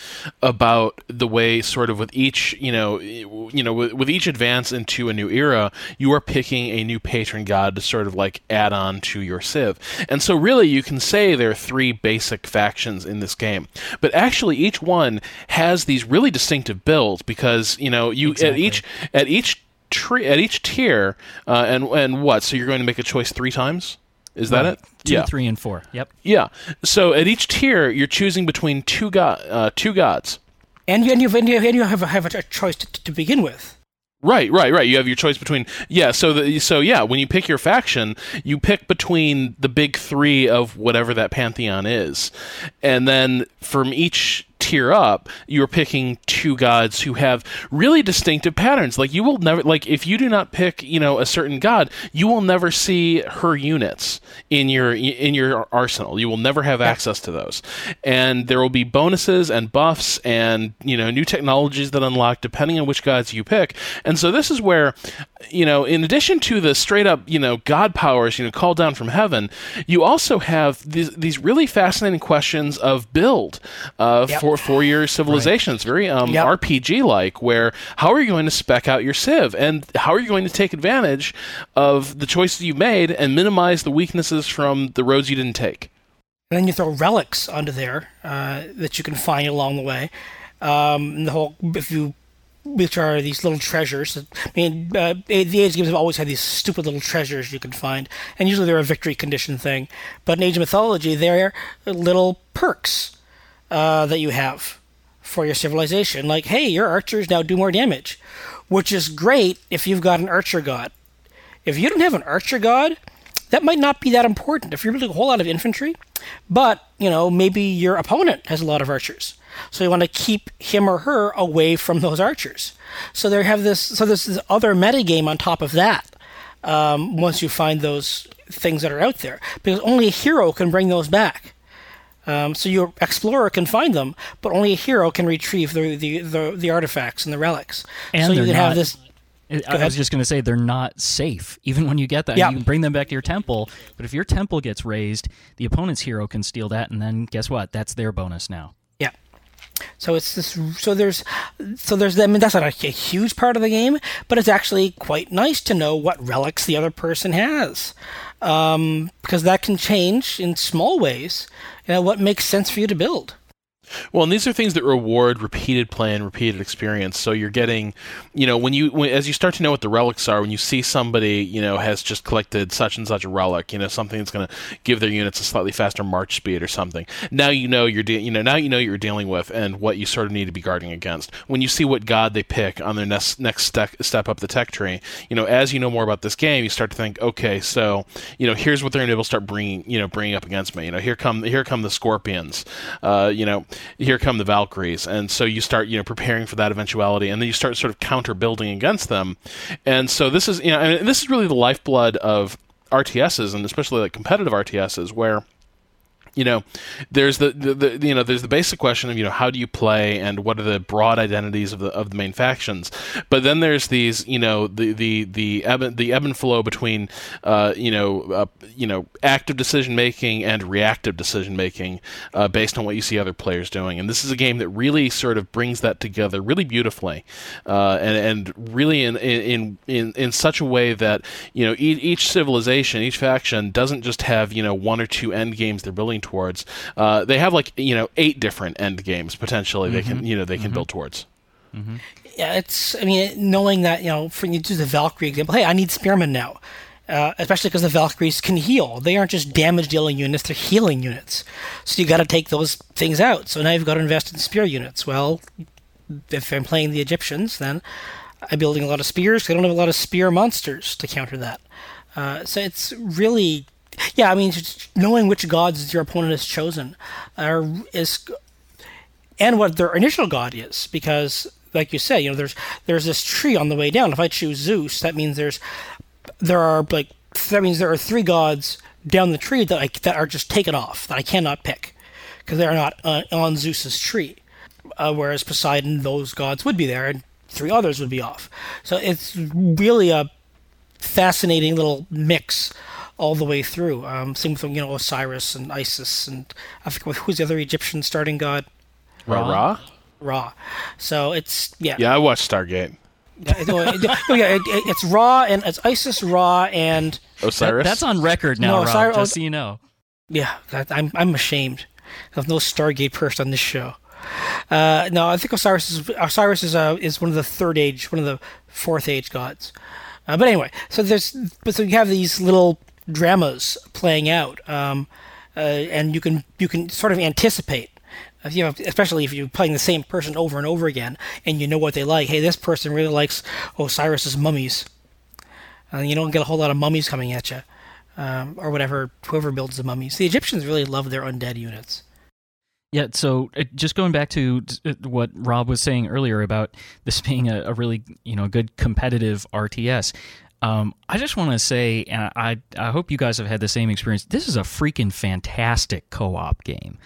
about the way sort of with each, you know, you know, with, with each advance into a new era, you are picking a new patron god to sort of like add on to your civ. And so really you can say there are three basic factions in this game. But actually each one has these really distinctive builds because, you know, you exactly. at each at each tree at each tier uh, and and what? So you're going to make a choice 3 times? Is that it? Two, yeah. three, and four. Yep. Yeah. So at each tier, you're choosing between two god, uh, two gods. And you, and you, and you, and you have, a, have a choice to, to begin with. Right, right, right. You have your choice between yeah. So the, so yeah, when you pick your faction, you pick between the big three of whatever that pantheon is, and then from each tier up, you're picking two gods who have really distinctive patterns. Like you will never like if you do not pick, you know, a certain god, you will never see her units in your in your arsenal. You will never have access to those. And there will be bonuses and buffs and, you know, new technologies that unlock depending on which gods you pick. And so this is where, you know, in addition to the straight up, you know, god powers, you know, called down from heaven, you also have these these really fascinating questions of build uh, yep. for for your civilization. Right. It's very um, yep. RPG like, where how are you going to spec out your civ, and how are you going to take advantage of the choices you made and minimize the weaknesses from the roads you didn't take. And then you throw relics onto there uh, that you can find along the way. Um, the whole if you which are these little treasures. I mean, uh, the Age games have always had these stupid little treasures you can find, and usually they're a victory condition thing. But in Age of Mythology, they're little perks uh, that you have for your civilization. Like, hey, your archers now do more damage, which is great if you've got an archer god. If you don't have an archer god, that might not be that important. If you're building a whole lot of infantry, but you know maybe your opponent has a lot of archers, so you want to keep him or her away from those archers. So they have this. So there's this other meta game on top of that. Um, once you find those things that are out there, because only a hero can bring those back. Um, so your explorer can find them, but only a hero can retrieve the the, the, the artifacts and the relics. And so you can not, have this. I was just going to say they're not safe. Even when you get that, Yeah. you can bring them back to your temple. But if your temple gets razed, the opponent's hero can steal that, and then guess what? That's their bonus now. So it's this. So there's, so there's. I mean, that's not a, a huge part of the game, but it's actually quite nice to know what relics the other person has, um, because that can change in small ways. You know what makes sense for you to build. Well, and these are things that reward repeated play and repeated experience. So you're getting, you know, when you when, as you start to know what the relics are, when you see somebody, you know, has just collected such and such a relic, you know, something that's going to give their units a slightly faster march speed or something. Now you know you're, de- you know, now you know you're dealing with and what you sort of need to be guarding against. When you see what god they pick on their next next step step up the tech tree, you know, as you know more about this game, you start to think, okay, so you know, here's what they're going to be able to start bringing, you know, bringing up against me. You know, here come here come the scorpions. Uh, you know, here come the Valkyries, and so you start you know preparing for that eventuality, and then you start sort of counter building against them, and so this is you know and this is really the lifeblood of RTSs and especially like competitive RTSs where you know there's the, the, the you know there's the basic question of you know how do you play and what are the broad identities of the of the main factions? But then there's these you know the the the ebb the ebb and flow between uh, you know uh, you know active decision making and reactive decision making uh, based on what you see other players doing. And this is a game that really sort of brings that together really beautifully uh, and and really in in in in such a way that you know each, each civilization each faction doesn't just have you know one or two end games they're building towards. Uh, they have like you know eight different end games potentially they can you know they can build towards. Yeah, it's. I mean, knowing that you know, for you do the Valkyrie example. Hey, I need spearmen now. Uh, especially because the Valkyries can heal. They aren't just damage dealing units; they're healing units. So you got to take those things out. So now you've got to invest in spear units. Well, if I'm playing the Egyptians, then I'm building a lot of spears. I don't have a lot of spear monsters to counter that. Uh, so it's really, yeah. I mean, knowing which gods your opponent has chosen uh, is and what their initial god is because like you say, you know there's there's this tree on the way down if i choose zeus that means there's there are like that means there are three gods down the tree that I, that are just taken off that i cannot pick because they're not uh, on zeus's tree uh, whereas poseidon those gods would be there and three others would be off so it's really a fascinating little mix all the way through um, same with you know osiris and isis and i forget who's the other egyptian starting god Ra Ra? Raw. So it's yeah. Yeah, I watched Stargate. Yeah, it- it- oh, yeah, it- it- it's Raw and it's Isis Raw and Osiris. That's on record now, No, Rob, just so you know. yeah. That, I'm I'm ashamed of no Stargate person on this show. Uh, no, I think Osiris is Osiris is uh, is one of the third age, one of the fourth age gods. Uh, but anyway, so there's but so you have these little dramas playing out, um, uh, and you can you can sort of anticipate. If you have, especially if you're playing the same person over and over again, and you know what they like. Hey, this person really likes Osiris's mummies, and you don't get a whole lot of mummies coming at you, um, or whatever. Whoever builds the mummies, the Egyptians really love their undead units. Yeah, so uh, just going back to uh, what Rob was saying earlier about this being a, a really you know good competitive RTS. Um, I just want to say, and I I hope you guys have had the same experience. This is a freaking fantastic co-op game.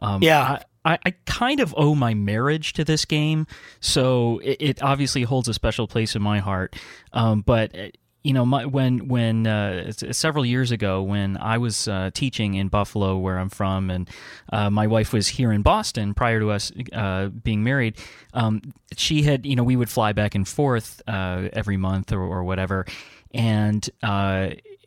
Um, Yeah. I, I kind of owe my marriage to this game, so it, it obviously holds a special place in my heart. Um, but uh, you know, my, when when uh, several years ago, when I was uh, teaching in Buffalo, where I'm from, and uh, my wife was here in Boston prior to us uh, being married, um, she had you know we would fly back and forth uh, every month or, or whatever, and.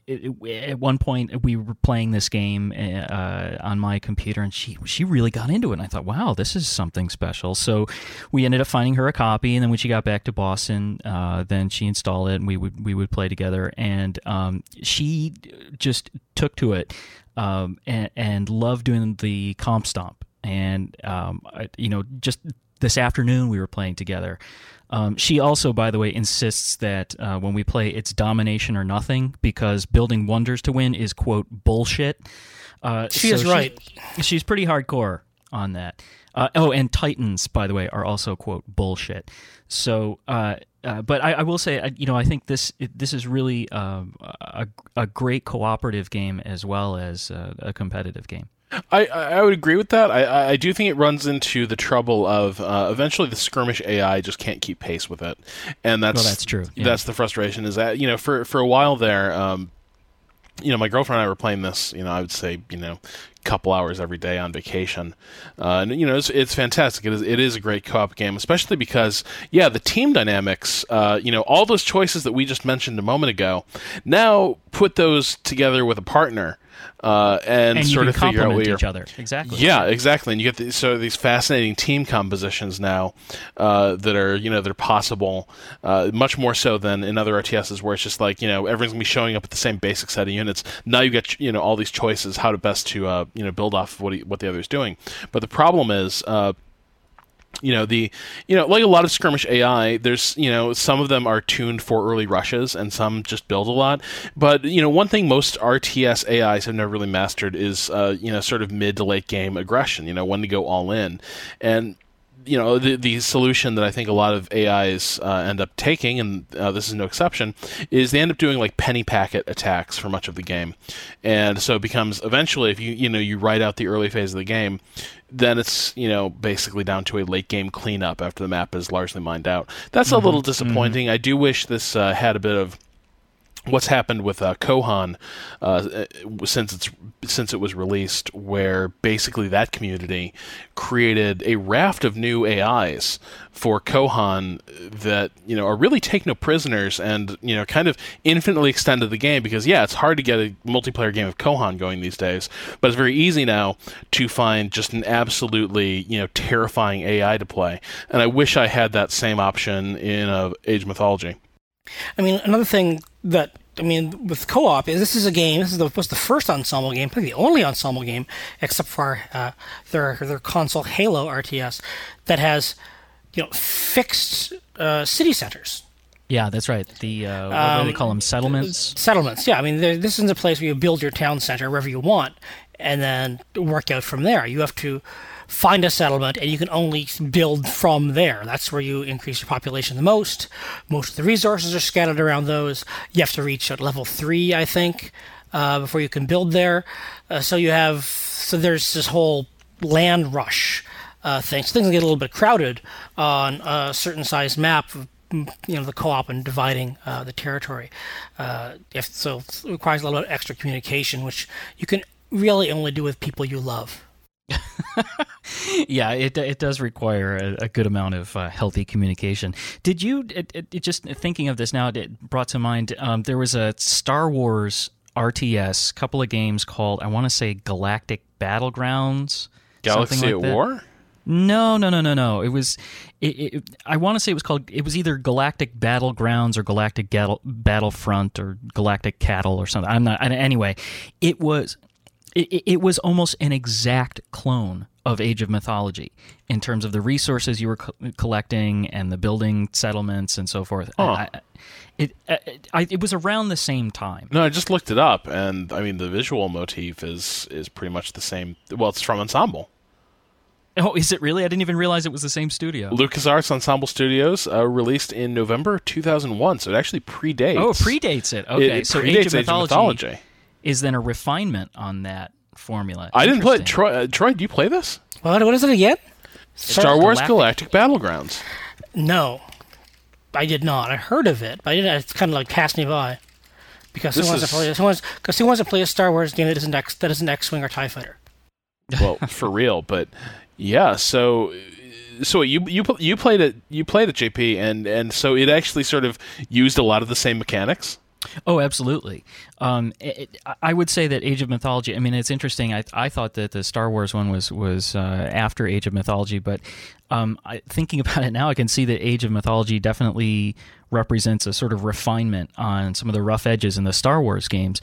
It, it- at one point we were playing this game uh, on my computer and she she really got into it and I thought wow this is something special. So we ended up finding her a copy and then when she got back to Boston uh, then she installed it and we would we would play together and um, she just took to it um, and, and loved doing the comp stomp and um, I- you know just this afternoon we were playing together um, she also, by the way, insists that uh, when we play, it's domination or nothing because building wonders to win is quote bullshit. Uh, She so is right. She's pretty hardcore on that. Uh, oh, and Titans, by the way, are also quote bullshit. So, uh, uh, but I, I will say, I, you know, I think this this is really um, a, a great cooperative game as well as uh, a competitive game. I, I would agree with that. I, I do think it runs into the trouble of uh, eventually the skirmish AI just can't keep pace with it, and that's well, that's true. Yeah. That's the frustration. Is that you know for for a while there, um, you know, my girlfriend and I were playing this. You know, I would say you know couple hours every day on vacation. Uh, and you know, it's, it's fantastic. It is it is a great co-op game, especially because yeah, the team dynamics. Uh, you know, all those choices that we just mentioned a moment ago. Now put those together with a partner uh, and, and sort of figure out each other. Exactly. Yeah, exactly. And you get these, sort of these fascinating team compositions now uh, that are you know that are possible, uh, much more so than in other RTSs where it's just like you know everyone's gonna be showing up at the same basic set of units. Now you get you know all these choices how to best to uh, you know build off what he, what the other is doing. But the problem is uh, you know the you know like a lot of skirmish AI there's you know some of them are tuned for early rushes and some just build a lot. But you know one thing most RTS AIs have never really mastered is uh, you know sort of mid to late game aggression you know when to go all in. And you know the the solution that I think a lot of AIs uh, end up taking, and uh, this is no exception, is they end up doing like penny packet attacks for much of the game, and so it becomes eventually if you you know you write out the early phase of the game, then it's you know basically down to a late game cleanup after the map is largely mined out. That's mm-hmm. a little disappointing. Mm-hmm. I do wish this uh, had a bit of what's happened with uh, Kohan uh, since it's since it was released, where basically that community created a raft of new AIs for Kohan that you know are really take no prisoners and you know kind of infinitely extended the game because yeah, it's hard to get a multiplayer game of Kohan going these days, but it's very easy now to find just an absolutely you know terrifying AI to play, and I wish I had that same option in uh, Age of Mythology. I mean, another thing that I mean with co-op is this is a game. This is the, was the first ensemble game, probably the only ensemble game, except for uh, their their console Halo RTS that has you know fixed uh, city centers. Yeah, that's right. The uh, what um, do they call them? Settlements. Settlements. Yeah, I mean, this is a place where you build your town center wherever you want, and then work out from there. You have to find a settlement and you can only build from there. That's where you increase your population the most. Most of the resources are scattered around those. You have to reach at level three, I think, uh, before you can build there. Uh, so you have so there's this whole land rush uh, thing. So things get a little bit crowded on a certain size map you know the co-op and dividing uh, the territory. Uh, if, so it requires a little extra communication, which you can really only do with people you love. yeah, it it does require a, a good amount of uh, healthy communication. Did you it, it, just thinking of this now? It brought to mind um, there was a Star Wars RTS couple of games called I want to say Galactic Battlegrounds, Galaxy like at War. No, no, no, no, no. It was. It, it, I want to say it was called. It was either Galactic Battlegrounds or Galactic Battlefront or Galactic Cattle or something. I'm not. Anyway, it was it, it was almost an exact clone of Age of Mythology in terms of the resources you were co- collecting and the building settlements and so forth. Huh. I, it, it, I, it was around the same time. No, I just looked it up, and I mean the visual motif is is pretty much the same. Well, it's from Ensemble. Oh, is it really? I didn't even realize it was the same studio. LucasArts Ensemble Studios uh, released in November 2001, so it actually predates. Oh, it predates it. Okay, it so predates Age of Mythology, Age of Mythology is then a refinement on that formula. I didn't play it. Troy, uh, Troy, do you play this? What? What is it again? Star Wars Galactic, Galactic Battlegrounds. No, I did not. I heard of it, but I didn't. It's kind of like passed me by because who wants, is... to play, who, wants, cause who wants to play a Star Wars game that isn't X, that isn't X-wing or Tie Fighter. Well, for real, but yeah. So, so you you you played it you played it, JP, and and so it actually sort of used a lot of the same mechanics. Oh, absolutely. Um, it, I would say that Age of Mythology. I mean, it's interesting. I, I thought that the Star Wars one was was uh, after Age of Mythology, but um, I, thinking about it now, I can see that Age of Mythology definitely represents a sort of refinement on some of the rough edges in the Star Wars games.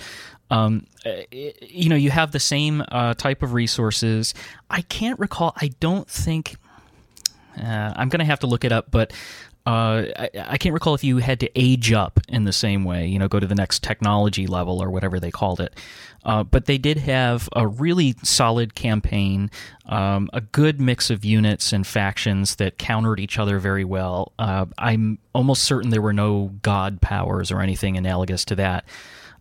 Um, it, you know, you have the same uh, type of resources. I can't recall. I don't think. Uh, I'm going to have to look it up, but uh, I, I, can't recall if you had to age up in the same way, you know, go to the next technology level or whatever they called it. Uh, but they did have a really solid campaign, um, a good mix of units and factions that countered each other very well. Uh, I'm almost certain there were no god powers or anything analogous to that.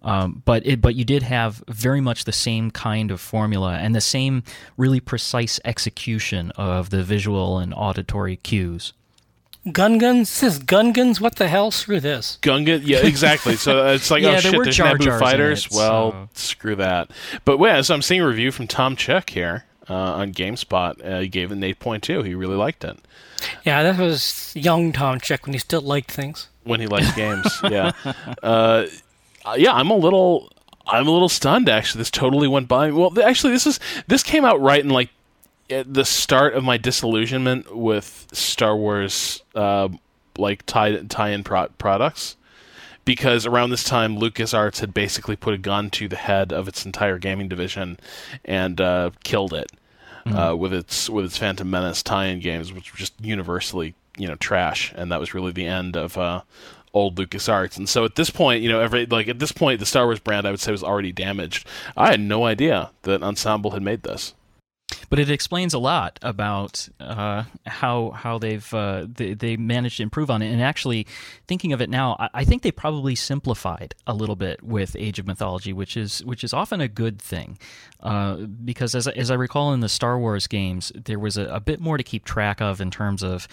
Um, but it, but you did have very much the same kind of formula and the same really precise execution of the visual and auditory cues. Gungans? This is Gungans? What the hell? Screw this. Gungan, yeah, exactly. So it's like, Yeah, oh there shit, were there's Jar Naboo fighters. it, well, so- screw that. But yeah, so I'm seeing a review from Tom Chick here uh, on GameSpot. Uh, he gave it an 8.2. He really liked it Yeah, that was young Tom Chick when he still liked things. when he liked games. Yeah, uh, yeah. I'm a little, I'm a little stunned. Actually, this totally went by. Well, actually, this is this came out right in like at the start of my disillusionment with Star Wars, uh, like tie tie-in pro- products. Because around this time, LucasArts had basically put a gun to the head of its entire gaming division and uh, killed it uh, with its with its Phantom Menace tie-in games, which were just universally you know trash, and that was really the end of uh, old LucasArts. And so at this point, you know, every like at this point, the Star Wars brand I would say was already damaged. I had no idea that Ensemble had made this. But it explains a lot about uh, how how they've uh, they, they managed to improve on it. And actually, thinking of it now, I, I think they probably simplified a little bit with Age of Mythology, which is which is often a good thing, uh, because as as I recall in the Star Wars games, there was a, a bit more to keep track of in terms of.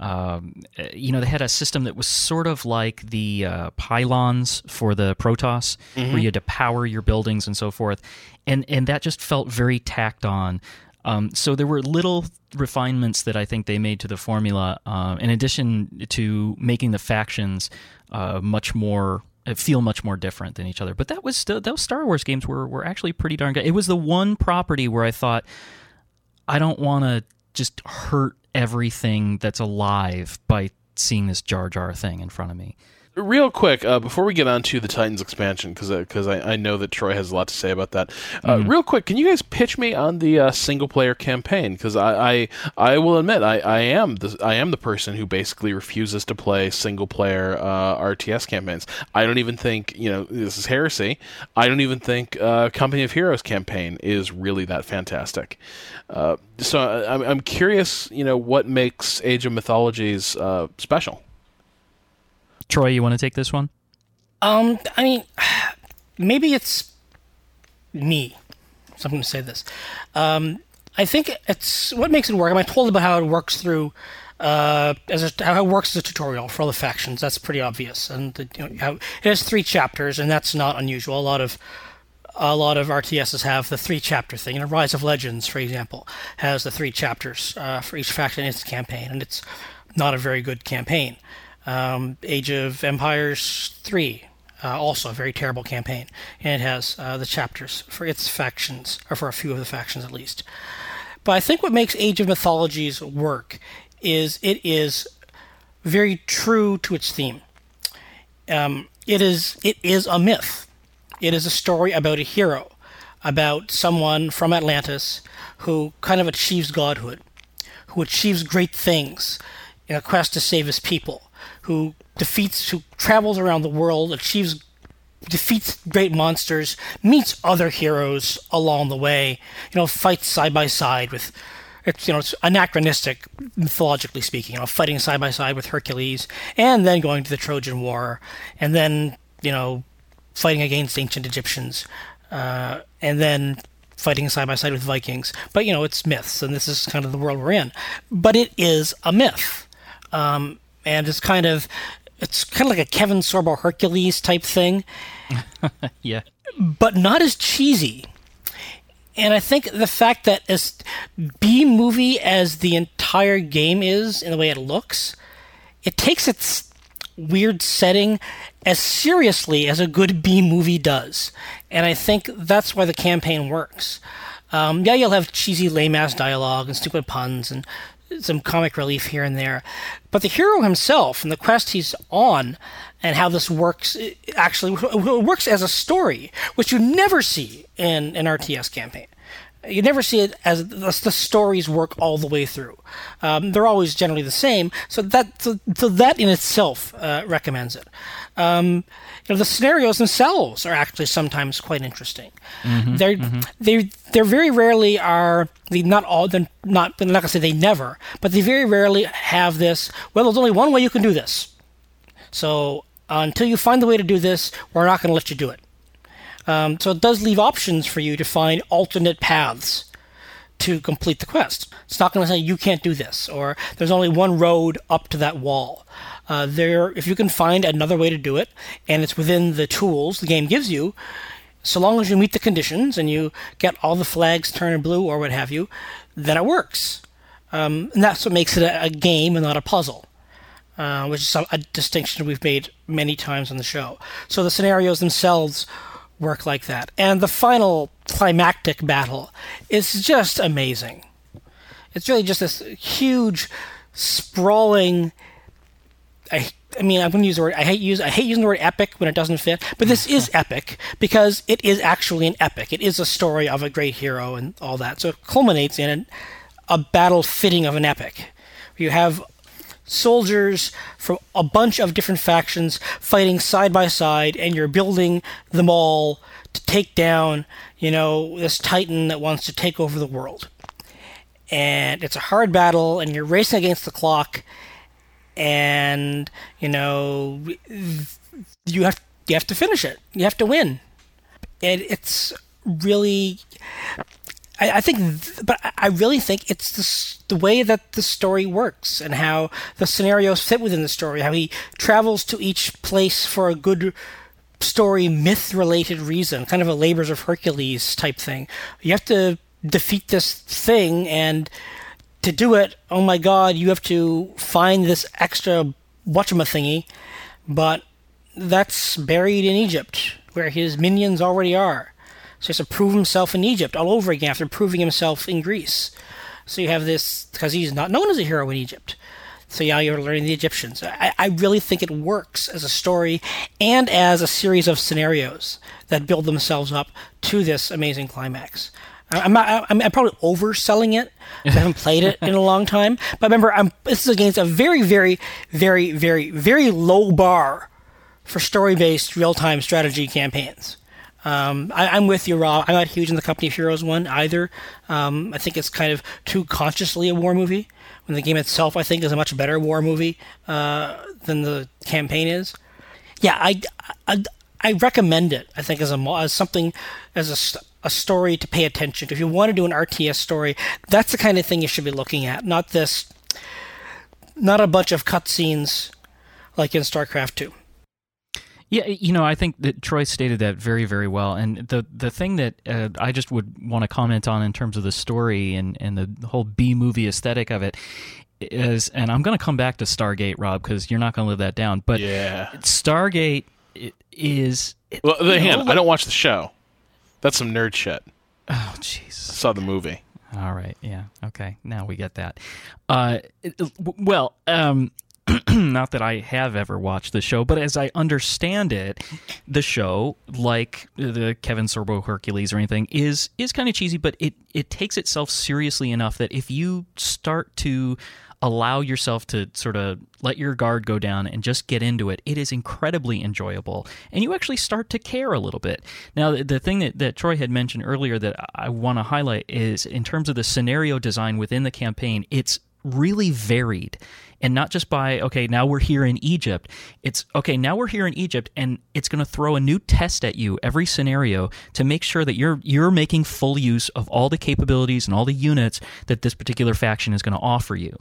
Um, uh, you know, they had a system that was sort of like the uh, pylons for the Protoss, where you had to power your buildings and so forth, and and that just felt very tacked on. Um, so there were little refinements that I think they made to the formula, uh, in addition to making the factions uh, much more uh, feel much more different than each other. But that was still, those Star Wars games were were actually pretty darn good. It was the one property where I thought I don't want to just hurt everything that's alive by seeing this Jar Jar thing in front of me. Real quick, uh, before we get on to the Titans expansion, because because I, I know that Troy has a lot to say about that. Uh, Real quick, can you guys pitch me on the uh, single player campaign? Because I, I I will admit I, I am the I am the person who basically refuses to play single player uh, RTS campaigns. I don't even think you know this is heresy. I don't even think uh, Company of Heroes campaign is really that fantastic. Uh, so I, I'm I'm curious, you know, what makes Age of Mythologies uh, special. Troy, you want to take this one? Um, I mean, maybe it's me. So I'm going to say this. Um, I think it's what makes it work. I I told about how it works through, uh, as a, how it works as a tutorial for all the factions. That's pretty obvious, and the, you know, how, it has three chapters, and that's not unusual. A lot of a lot of RTSs have the three chapter thing. You know, Rise of Legends, for example, has the three chapters uh, for each faction in its campaign, and it's not a very good campaign. Um, Age of Empires 3, uh, also a very terrible campaign, and it has uh, the chapters for its factions, or for a few of the factions at least. But I think what makes Age of Mythologies work is it is very true to its theme. Um, it is it is a myth. It is a story about a hero, about someone from Atlantis who kind of achieves godhood, who achieves great things in a quest to save his people, who defeats, who travels around the world, achieves, defeats great monsters, meets other heroes along the way, you know, fights side by side with. It's you know it's anachronistic mythologically speaking, you know, fighting side by side with Hercules, and then going to the Trojan War, and then you know fighting against ancient Egyptians, uh, and then fighting side by side with Vikings. But you know, it's myths, and this is kind of the world we're in. But it is a myth, um, and it's kind of it's kind of like a Kevin Sorbo Hercules type thing, Yeah. but not as cheesy. And I think the fact that as B movie as the entire game is in the way it looks, it takes its weird setting as seriously as a good B movie does. And I think that's why the campaign works. Um, yeah, you'll have cheesy, lame ass dialogue and stupid puns and some comic relief here and there. But the hero himself and the quest he's on and how this works actually works as a story, which you never see in an RTS campaign. You never see it as the, stories work all the way through. Um, they're always generally the same, so that so, so that in itself uh, recommends it. Um, know, the scenarios themselves are actually sometimes quite interesting. they're they they very rarely are they not all they're not I'm not gonna say they never, but they very rarely have this. Well, there's only one way you can do this. So uh, until you find the way to do this, we're not going to let you do it. Um, so it does leave options for you to find alternate paths to complete the quest. It's not going to say you can't do this or there's only one road up to that wall. Uh, there, if you can find another way to do it and it's within the tools the game gives you, so long as you meet the conditions and you get all the flags turned blue or what have you, then it works. Um, and that's what makes it a, a game and not a puzzle. Uh, which is a, a distinction we've made many times on the show. So the scenarios themselves work like that. And the final climactic battle is just amazing. It's really just this huge, sprawling. I, I mean, I'm going to use the word. I hate use. I hate using the word epic when it doesn't fit. But this is epic because it is actually an epic. It is a story of a great hero and all that. So it culminates in a, a battle fitting of an epic. You have soldiers from a bunch of different factions fighting side by side, and you're building them all to take down, you know, this titan that wants to take over the world. And it's a hard battle, and you're racing against the clock, and you know, you have you have to finish it. You have to win. And it's really I, think, but I really think it's the way that the story works and how the scenarios fit within the story, how he travels to each place for a good story myth related reason, kind of a labors of Hercules type thing. You have to defeat this thing and to do it, oh my god, you have to find this extra whatchama thingy, but that's buried in Egypt, where his minions already are. So he has to prove himself in Egypt all over again after proving himself in Greece. So you have this because he's not known as a hero in Egypt. So yeah, you're learning the Egyptians. I, I really think it works as a story and as a series of scenarios that build themselves up to this amazing climax. I'm, I'm, I'm probably overselling it. I haven't played it in a long time. But remember, I'm, this is against a very, very, very, very, very low bar for story-based real-time strategy campaigns. Um, I, am with you, Rob. I'm not huge in the Company of Heroes one either. Um, I think it's kind of too consciously a war movie. When the game itself, I think, is a much better war movie uh, than the campaign is. Yeah, I, I, I recommend it. I think as a as something as a, a story to pay attention to. If you want to do an RTS story, that's the kind of thing you should be looking at. Not this, not a bunch of cutscenes like in StarCraft Two. Yeah, you know, I think that Troy stated that very, very well. And the the thing that uh, I just would want to comment on in terms of the story and, and the whole B movie aesthetic of it is, and I'm going to come back to Stargate, Rob, because you're not going to live that down. But yeah. Stargate is. Well, the hand, I don't watch the show. That's some nerd shit. Oh, jeez. Saw the movie. All right. Yeah. Okay. Now we get that. Uh, well, um, not that I have ever watched the show, but as I understand it, the show, like the Kevin Sorbo Hercules or anything, is is kind of cheesy, but it it takes itself seriously enough that if you start to allow yourself to sort of let your guard go down and just get into it, it is incredibly enjoyable. And you actually start to care a little bit. Now, the, the thing that, that Troy had mentioned earlier that I want to highlight is in terms of the scenario design within the campaign, it's really varied and not just by okay now we're here in egypt. It's okay now we're here in egypt and it's going to throw a new test at you every scenario to make sure that you're you're making full use of all the capabilities and all the units that this particular faction is going to offer you.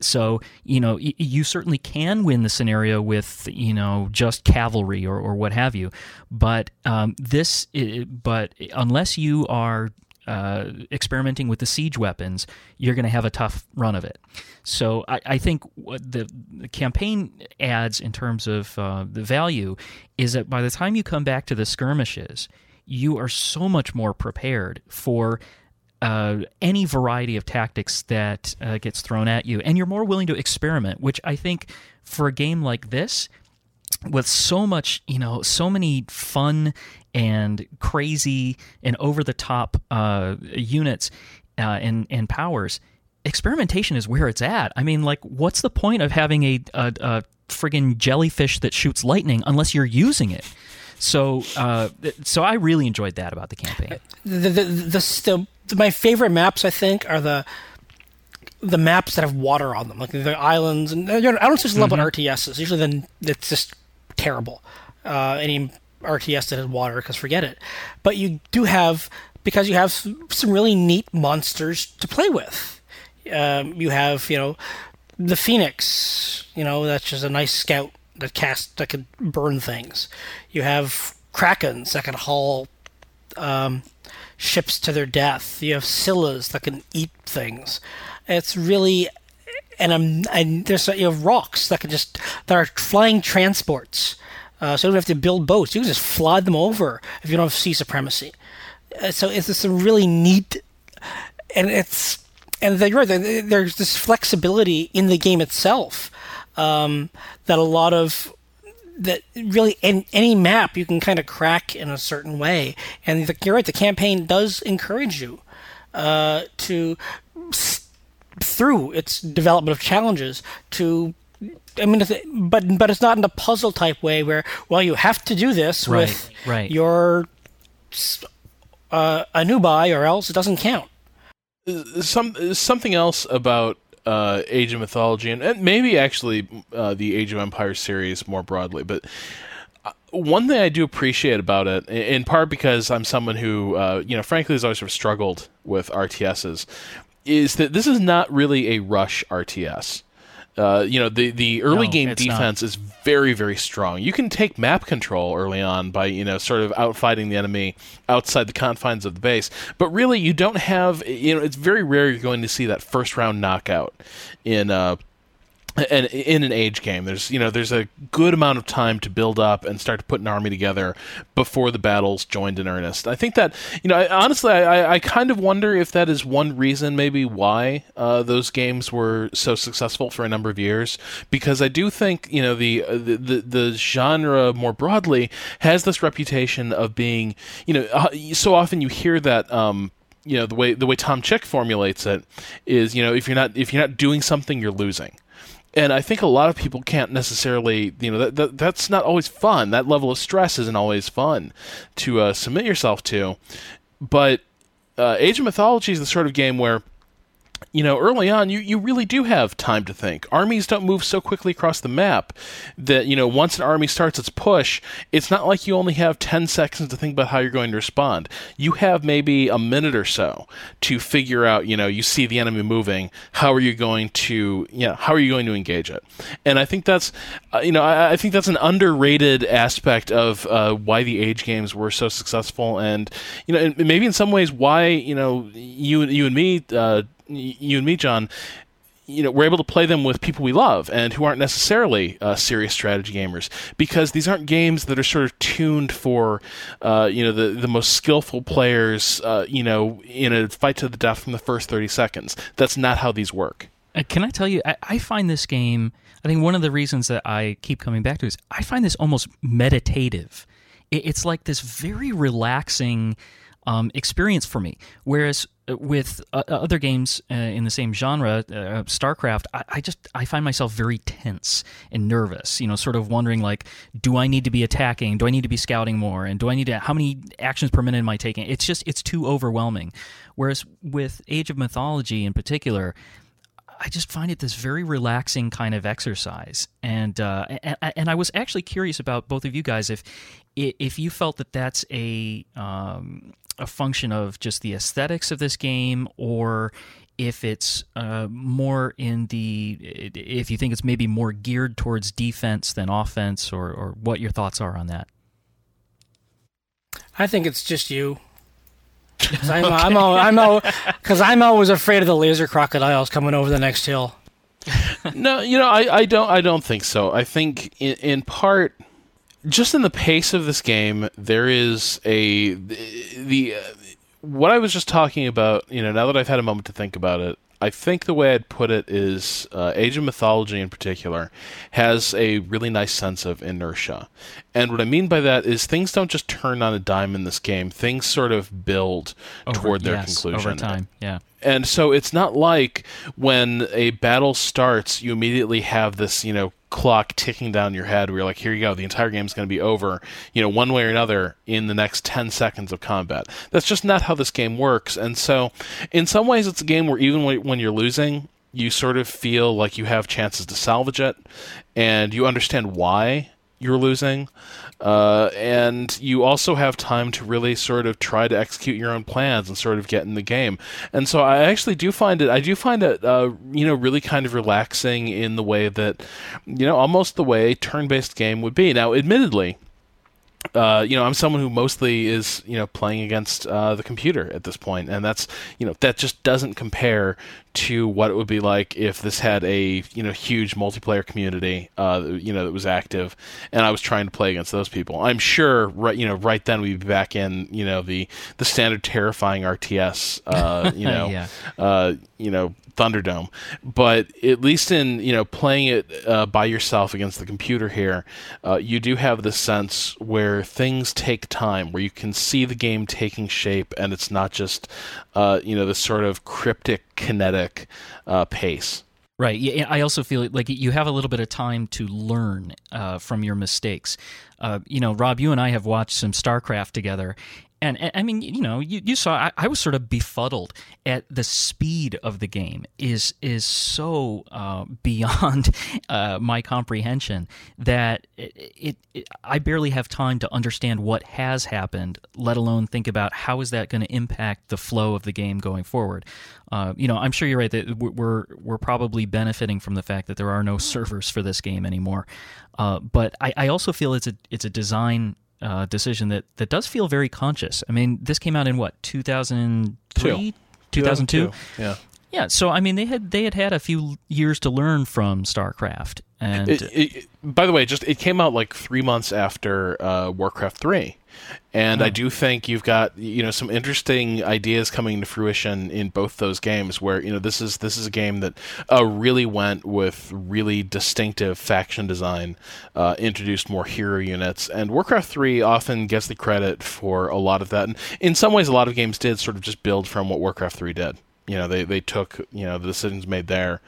So you know y- you certainly can win the scenario with you know just cavalry or, or what have you but um, this but unless you are uh, experimenting with the siege weapons, you're going to have a tough run of it. So I, I think the, the, campaign adds in terms of uh, the value is that by the time you come back to the skirmishes, you are so much more prepared for uh, any variety of tactics that uh, gets thrown at you, and you're more willing to experiment. Which I think for a game like this, with so much, you know, so many fun and crazy and over the top uh, units uh, and and powers, experimentation is where it's at. I mean, like, what's the point of having a, a, a friggin' jellyfish that shoots lightning unless you're using it? So, uh, so I really enjoyed that about the campaign. The, the, the, the, my favorite maps, I think, are the the maps that have water on them, like the islands. And I don't just love mm-hmm. RTSs. Usually, then it's just terrible. Uh, any RTS that has water, because forget it. But you do have because you have some really neat monsters to play with. Um, you have you know the Phoenix, you know that's just a nice scout that cast that can burn things. You have Krakens that can haul um, ships to their death. You have Scyllas that can eat things. It's really and I'm and there's you have Rocs that can just that are flying transports. Uh, so you don't have to build boats. You can just flood them over if you don't have sea supremacy. Uh, so it's just a really neat, and it's and you're right. There's this flexibility in the game itself um, that a lot of that really in any map you can kind of crack in a certain way. And the, you're right. The campaign does encourage you uh, to through its development of challenges to I mean, but but it's not in a puzzle type way where well you have to do this right, with right. your uh, Anubai or else it doesn't count. Some something else about uh, Age of Mythology and, and maybe actually uh, the Age of Empires series more broadly, but uh, one thing I do appreciate about it, in part because I'm someone who, uh, you know, frankly has always sort of struggled with RTSs, is that this is not really a rush RTS. Uh, you know, the the early no, game defense not. is very very strong. You can take map control early on by you know sort of outfighting the enemy outside the confines of the base, but really you don't have you know it's very rare you're going to see that first round knockout in uh, and in an age game there's you know there's a good amount of time to build up and start to put an army together before the battles joined in earnest. I think that you know I, honestly I, I kind of wonder if that is one reason maybe why uh, those games were so successful for a number of years because i do think you know the, uh, the, the the genre more broadly has this reputation of being you know uh, so often you hear that um, you know the way the way Tom Chick formulates it is you know if you're not if you're not doing something you're losing and I think a lot of people can't necessarily, you know, that, that that's not always fun. That level of stress isn't always fun to uh, submit yourself to. But uh, Age of Mythology is the sort of game where you know, early on, you, you really do have time to think. Armies don't move so quickly across the map that, you know, once an army starts its push, it's not like you only have 10 seconds to think about how you're going to respond. You have maybe a minute or so to figure out, you know, you see the enemy moving, how are you going to, you know, how are you going to engage it? And I think that's, uh, you know, I, I, think that's an underrated aspect of uh, why the age games were so successful and, you know, and maybe in some ways why, you know, you, you and me, uh, you and me, John, you know, we're able to play them with people we love and who aren't necessarily uh, serious strategy gamers because these aren't games that are sort of tuned for, uh, you know, the the most skillful players, uh, you know, in a fight to the death from the first thirty seconds. That's not how these work. Uh, can I tell you? I, I find this game. I think one of the reasons that I keep coming back to is I find this almost meditative. It, it's like this very relaxing um, experience for me. Whereas with uh, uh, other games uh, in the same genre, uh, StarCraft, I, I, just I find myself very tense and nervous. You know, sort of wondering like, do I need to be attacking? Do I need to be scouting more? And do I need to? How many actions per minute am I taking? It's just it's too overwhelming. Whereas with Age of Mythology in particular, I just find it this very relaxing kind of exercise, and, uh, and and I was actually curious about both of you guys if if you felt that that's a um, a function of just the aesthetics of this game or if it's uh, more in the if you think it's maybe more geared towards defense than offense or, or what your thoughts are on that i think it's just you Cause I'm, okay. I'm, I'm, I'm, because I'm always afraid of the laser crocodiles coming over the next hill. no, you know, I, I don't, I don't think so. I think in, in part, just in the pace of this game, there is a the, the uh, what I was just talking about. You know, now that I've had a moment to think about it, I think the way I'd put it is uh, Age of Mythology in particular has a really nice sense of inertia. And what I mean by that is things don't just turn on a dime in this game, things sort of build over, toward their yes, conclusion. Over time, yeah. And so it's not like when a battle starts, you immediately have this, you know, clock ticking down your head where you're like, here you go, the entire game's going to be over, you know, one way or another in the next 10 seconds of combat. That's just not how this game works. And so, in some ways, it's a game where even when you're losing, you sort of feel like you have chances to salvage it, and you understand why you're losing. Uh, and you also have time to really sort of try to execute your own plans and sort of get in the game. And so I actually do find it, I do find it, uh, you know, really kind of relaxing in the way that, you know, almost the way a turn based game would be. Now, admittedly, uh, you know, I'm someone who mostly is, you know, playing against uh, the computer at this point, and that's, you know, that just doesn't compare to what it would be like if this had a, you know, huge multiplayer community, uh, you know, that was active, and I was trying to play against those people. I'm sure, right, you know, right then we'd be back in, you know, the the standard terrifying RTS, uh, you know, Yeah. uh, you know, Thunderdome. But at least in you know playing it uh, by yourself against the computer here, uh, you do have this sense where things take time, where you can see the game taking shape, and it's not just uh, you know this sort of cryptic kinetic uh, pace. Right. Yeah, I also feel like you have a little bit of time to learn uh, from your mistakes. Uh, you know, Rob, you and I have watched some StarCraft together. And, and I mean, you know, you, you saw I, I was sort of befuddled at the speed of the game is is so uh, beyond uh, my comprehension that it, it, it I barely have time to understand what has happened, let alone think about how is that going to impact the flow of the game going forward. Uh, you know, I'm sure you're right that we're we're probably benefiting from the fact that there are no servers for this game anymore. Uh, but I, I also feel it's a it's a design uh, decision that, that does feel very conscious. I mean, this came out in what 2003, 2002. Yeah. Yeah, so I mean, they had they had had a few years to learn from StarCraft, and It, it, by the way, just it came out like three months after uh, Warcraft three, and I do think you've got you know some interesting ideas coming to fruition in both those games. Where you know this is this is a game that uh, really went with really distinctive faction design, uh, introduced more hero units, and Warcraft three often gets the credit for a lot of that. And in some ways, a lot of games did sort of just build from what Warcraft three did. You know, they they took you know the decisions made there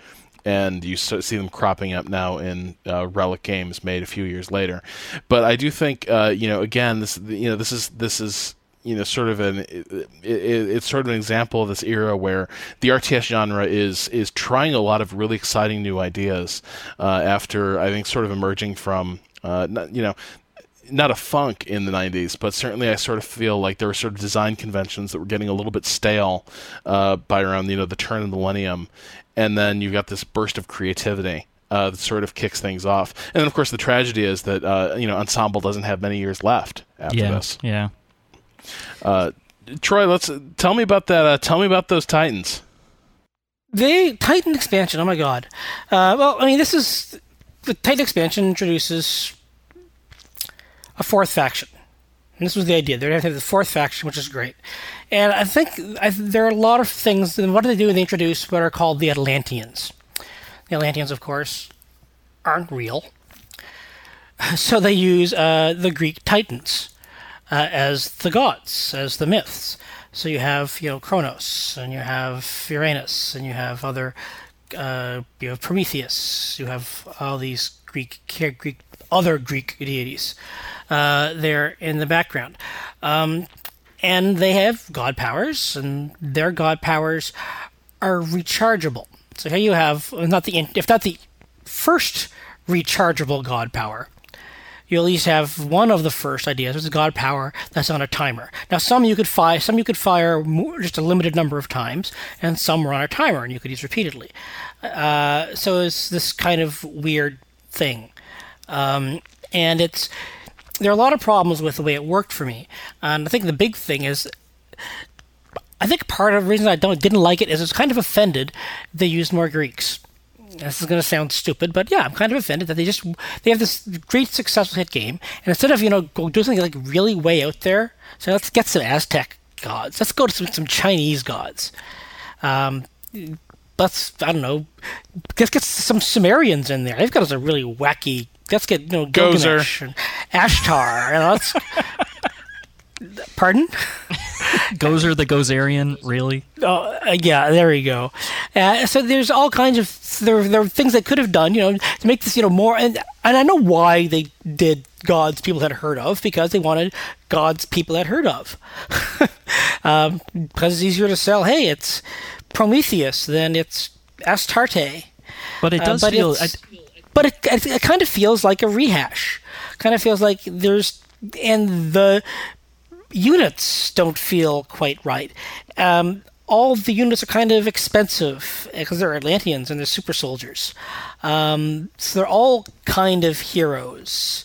and you see them cropping up now in uh, relic games made a few years later. But I do think, uh, you know, again, this you know this is this is you know sort of an it, it, it's sort of an example of this era where the RTS genre is is trying a lot of really exciting new ideas uh, after I think sort of emerging from uh, you know not a funk in the 90s, but certainly I sort of feel like there were sort of design conventions that were getting a little bit stale uh, by around you know the turn of the millennium, and then you've got this burst of creativity. Uh, that sort of kicks things off, and then of course the tragedy is that uh, you know Ensemble doesn't have many years left after yeah, this. yeah. Uh, Troy, let's tell me about that. Uh, tell me about those Titans. The Titan expansion. Oh my god. Uh, well, I mean, this is the Titan expansion introduces a fourth faction. And this was the idea. They're going to have the fourth faction, which is great. And I think I, there are a lot of things. And what do they do? They introduce what are called the Atlanteans. The Atlanteans, of course, aren't real. So they use uh, the Greek Titans uh, as the gods, as the myths. So you have, you know, Kronos, and you have Uranus, and you have other, uh, you have Prometheus. You have all these Greek, Greek, other Greek deities uh, there in the background, um, and they have god powers, and their god powers are rechargeable. So here you have not the if not the first rechargeable god power, you at least have one of the first ideas, which is god power that's on a timer. Now, some you could fire, some you could fire more, just a limited number of times, and some were on a timer and you could use repeatedly. Uh, so it's this kind of weird thing, um, and it's there are a lot of problems with the way it worked for me. And I think the big thing is. I think part of the reason I don't didn't like it is it's kind of offended they used more Greeks this is going to sound stupid, but yeah, I'm kind of offended that they just they have this great successful hit game, and instead of you know go do something like really way out there, so let's get some Aztec gods. Let's go to some, some Chinese gods. Um, let's I don't know, let's get some Sumerians in there. They've got a really wacky. Let's get you know Gilgamesh and Ashtar. You know, let's, pardon. Gozer the Gozerian, really? Oh, uh, yeah, there you go. Uh, so there's all kinds of there, there are things they could have done, you know, to make this, you know, more. And and I know why they did gods people had heard of because they wanted gods people had heard of. um, because it's easier to sell. Hey, it's Prometheus than it's Astarte. But it does uh, but feel. it's- but it, it, it kind of feels like a rehash kind of feels like there's and the units don't feel quite right. Um, all the units are kind of expensive because they're Atlanteans and they're super soldiers. Um, so they're all kind of heroes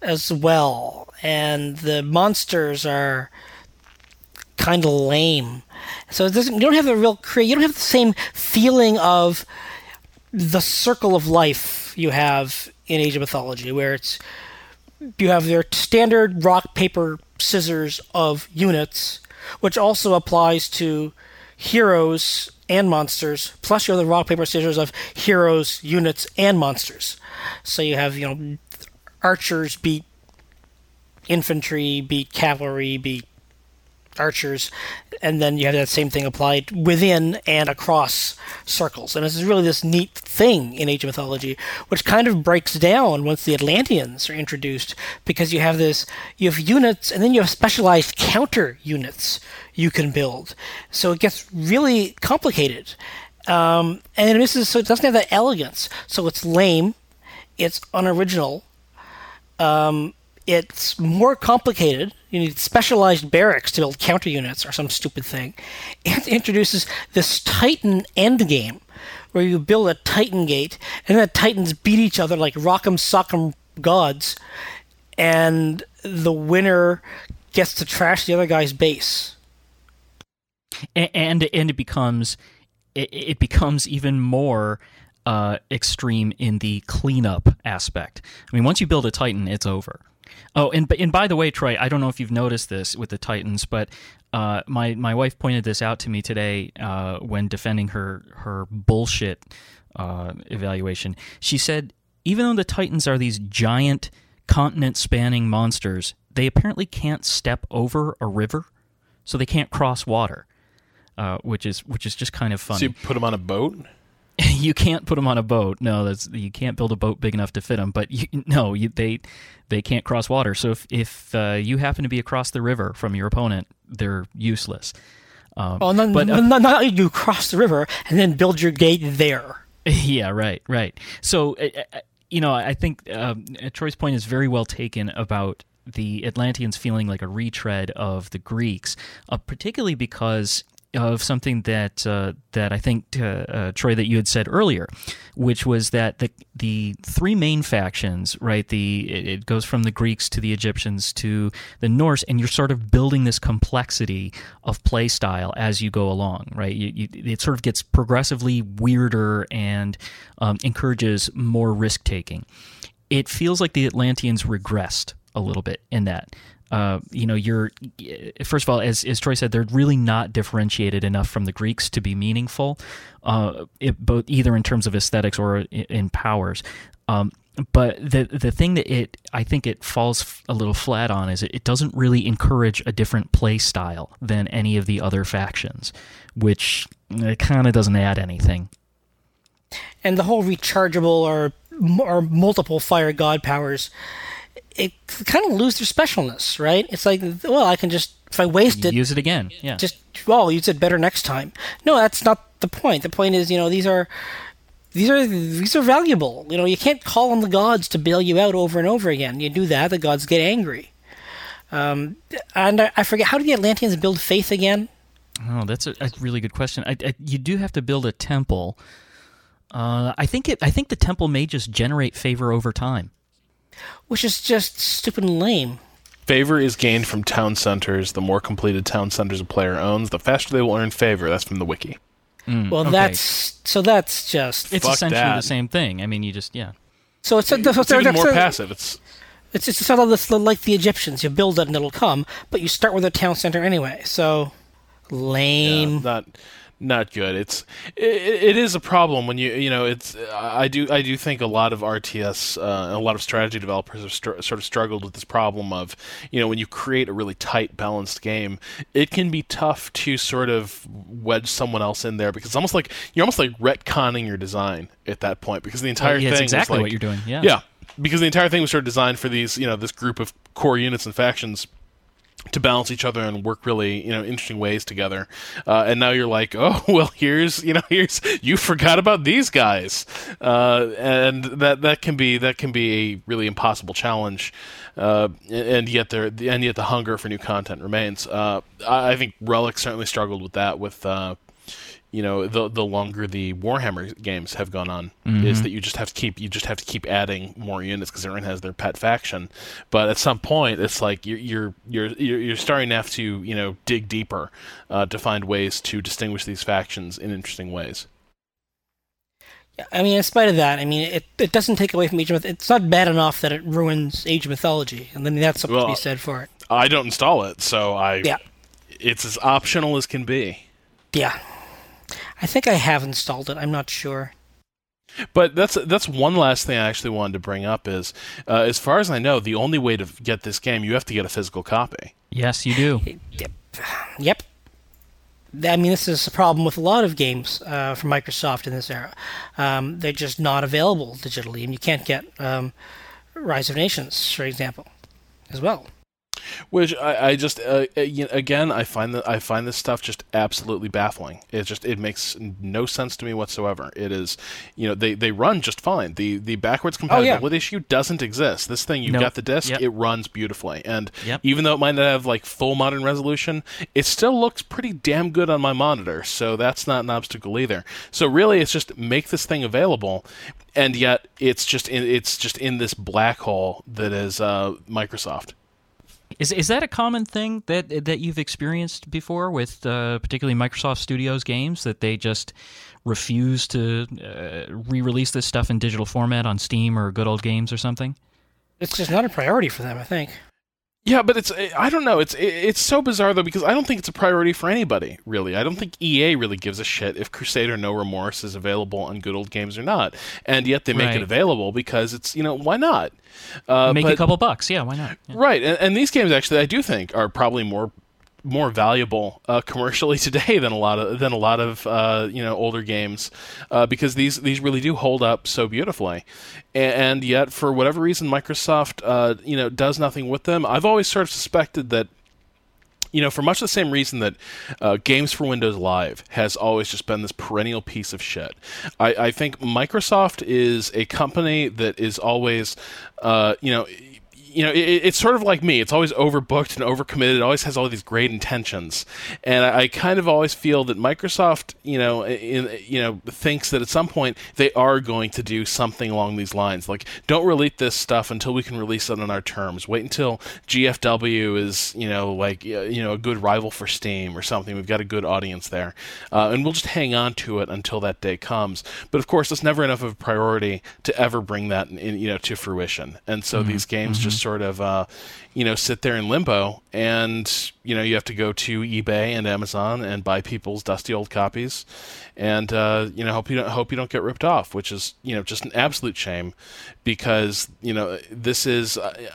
as well, and the monsters are kind of lame. So it doesn't. You don't have the real. You don't have the same feeling of the circle of life you have in Age of Mythology, where it's you have their standard rock paper scissors of units, which also applies to heroes and monsters. Plus, you have the rock paper scissors of heroes, units, and monsters. So you have you know archers beat infantry, beat cavalry, beat archers, and then you have that same thing applied within and across circles. And this is really this neat thing in Age of Mythology, which kind of breaks down once the Atlanteans are introduced, because you have this, you have units, and then you have specialized counter units you can build. So it gets really complicated. Um, and this is so it doesn't have that elegance, so it's lame, it's unoriginal. Um, it's more complicated. You need specialized barracks to build counter units or some stupid thing. It introduces this Titan endgame where you build a Titan gate and the Titans beat each other like rock'em sock'em gods, and the winner gets to trash the other guy's base. And and, and it becomes it, it becomes even more uh, extreme in the cleanup aspect. I mean, once you build a Titan, it's over. Oh, and and by the way, Troy, I don't know if you've noticed this with the Titans, but uh, my my wife pointed this out to me today uh, when defending her her bullshit uh, evaluation. She said even though the Titans are these giant continent spanning monsters, they apparently can't step over a river, so they can't cross water, uh, which is which is just kind of funny. So you put them on a boat. you can't put them on a boat. No, that's you can't build a boat big enough to fit them. But you, no, you, they they can't cross water. So if if uh, you happen to be across the river from your opponent, they're useless. Um, oh, no, but, uh, not, not you cross the river and then build your gate there. Yeah, right, right. So uh, uh, you know, I think um, Troy's point is very well taken about the Atlanteans feeling like a retread of the Greeks, uh, particularly because of something that uh, that I think uh, uh, Troy that you had said earlier, which was that the the three main factions, right? The it goes from the Greeks to the Egyptians to the Norse, and you're sort of building this complexity of play style as you go along, right? You, you, it sort of gets progressively weirder and um, encourages more risk taking. It feels like the Atlanteans regressed a little bit in that. Uh, you know, you're first of all, as as Troy said, they're really not differentiated enough from the Greeks to be meaningful, uh, it, both either in terms of aesthetics or in, powers. Um, but the the thing that it I think it falls a little flat on is it, it doesn't really encourage a different play style than any of the other factions, which it kind of doesn't add anything. And the whole rechargeable or or multiple fire god powers it kind of lose their specialness, right? It's like, well, I can just if I waste it, use it again. Yeah. Just well, I'll use it better next time. No, that's not the point. The point is, you know, these are these are these are valuable. You know, you can't call on the gods to bail you out over and over again. You do that, the gods get angry. Um, and I, I, forget how do the Atlanteans build faith again? Oh, that's a, a really good question. I, I, you do have to build a temple. Uh, I think it. I think the temple may just generate favor over time which is just stupid and lame. Favor is gained from town centers. The more completed town centers a player owns, the faster they will earn favor. That's from the wiki. Mm, well, okay. that's so. That's just it's essentially that. the same thing. I mean, you just yeah. So it's, a, it's even more passive. It's it's it's sort of this, like the Egyptians. You build it and it'll come, but you start with a town center anyway. So lame. Yeah, not not good. It's it, it is a problem when you you know it's I do I do think a lot of RTS uh, a lot of strategy developers have str- sort of struggled with this problem of you know when you create a really tight balanced game it can be tough to sort of wedge someone else in there because it's almost like you're almost like retconning your design at that point because the entire yeah, thing exactly like, what you're doing yeah yeah because the entire thing was sort of designed for these you know this group of core units and factions to balance each other and work really you know interesting ways together. Uh, and now you're like oh well here's you know here's you forgot about these guys. Uh, and that that can be that can be a really impossible challenge. Uh, and yet there and yet the hunger for new content remains. Uh, I, think relic certainly struggled with that with uh, you know the the longer the Warhammer games have gone on mm-hmm. is that you just have to keep you just have to keep adding more units because everyone has their pet faction. But at some point, it's like you're you're you're you're starting to have to you know dig deeper uh, to find ways to distinguish these factions in interesting ways. Yeah. I mean, in spite of that, I mean, it, it doesn't take away from Age of Myth. It's not bad enough that it ruins Age of Mythology, and then that's something well, to be said for it. I don't install it, so I. Yeah. It's as optional as can be. Yeah. I think I have installed it. I'm not sure. But that's that's one last thing I actually wanted to bring up is, uh, as far as I know, the only way to get this game, you have to get a physical copy. Yes, you do. Yep. Yep. I mean, this is a problem with a lot of games uh, from Microsoft in this era. Um, they're just not available digitally, and you can't get um, Rise of Nations, for example, as well. Which I, I just uh, uh again I find that I find this stuff just absolutely baffling. It just it makes no sense to me whatsoever. It is, you know, they, they run just fine. The the backwards compatibility oh, yeah. issue doesn't exist. This thing you've nope. got the disc, yep. it runs beautifully, and yep. even though it might not have like full modern resolution, it still looks pretty damn good on my monitor. So that's not an obstacle either. So really, it's just make this thing available, and yet it's just in, it's just in this black hole that is uh, Microsoft. Is is that a common thing that that you've experienced before with uh, particularly Microsoft Studios games that they just refuse to uh, re-release this stuff in digital format on Steam or Good Old Games or something? It's just not a priority for them, I think. Yeah, but it's I don't know. It's it's so bizarre though because I don't think it's a priority for anybody really. I don't think EA really gives a shit if Crusader No Remorse is available on Good Old Games or not, and yet they make right. it available because it's you know why not? Uh, make but, a couple bucks, yeah, why not? Yeah. Right, and, and these games actually I do think are probably more more valuable uh, commercially today than a lot of than a lot of uh, you know older games uh, because these these really do hold up so beautifully, and, and yet for whatever reason Microsoft uh, you know does nothing with them. I've always sort of suspected that. You know, for much the same reason that uh, Games for Windows Live has always just been this perennial piece of shit. I, I think Microsoft is a company that is always, uh, you know, you know, it, it's sort of like me. It's always overbooked and overcommitted. It always has all these great intentions, and I, I kind of always feel that Microsoft, you know, in, you know, thinks that at some point they are going to do something along these lines. Like, don't release this stuff until we can release it on our terms. Wait until GFW is, you know, like you know, a good rival for Steam or something. We've got a good audience there, uh, and we'll just hang on to it until that day comes. But of course, it's never enough of a priority to ever bring that, in, you know, to fruition. And so mm-hmm. these games mm-hmm. just sort of uh, you know sit there in limbo, and you know you have to go to eBay and Amazon and buy people's dusty old copies, and uh, you know hope you don't hope you don't get ripped off, which is you know just an absolute shame, because you know this is. Uh,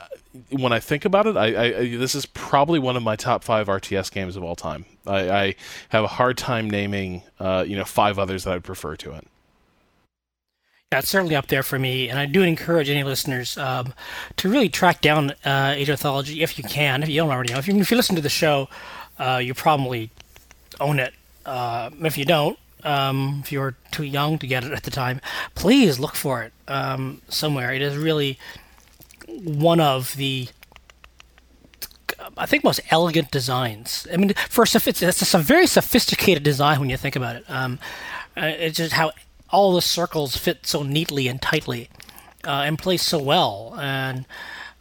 when I think about it, I, I, this is probably one of my top five RTS games of all time. I, I have a hard time naming, uh, you know, five others that I'd prefer to it. It's certainly up there for me, and I do encourage any listeners um, to really track down uh, Age of Mythology if you can. If you don't already know, if you, if you listen to the show, uh, you probably own it. Uh, if you don't, um, if you're too young to get it at the time, please look for it um, somewhere. It is really one of the I think most elegant designs. I mean, first, it's, it's a very sophisticated design when you think about it. Um, uh, it's just how all the circles fit so neatly and tightly uh, and play so well and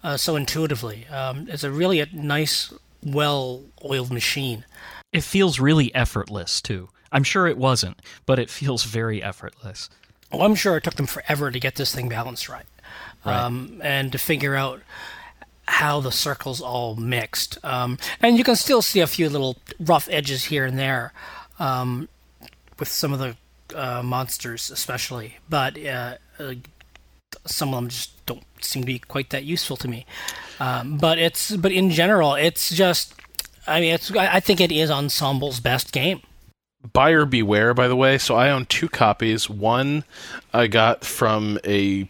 uh, so intuitively. Um, it's a really a nice, well-oiled machine. It feels really effortless too. I'm sure it wasn't, but it feels very effortless. Well, I'm sure it took them forever to get this thing balanced right, right. Um, and to figure out how the circles all mixed. Um, and you can still see a few little rough edges here and there um, with some of the uh, monsters, especially, but uh, uh, some of them just don't seem to be quite that useful to me. Um, but it's but in general, it's just. I mean, it's. I think it is Ensemble's best game. Buyer beware, by the way. So I own two copies. One I got from a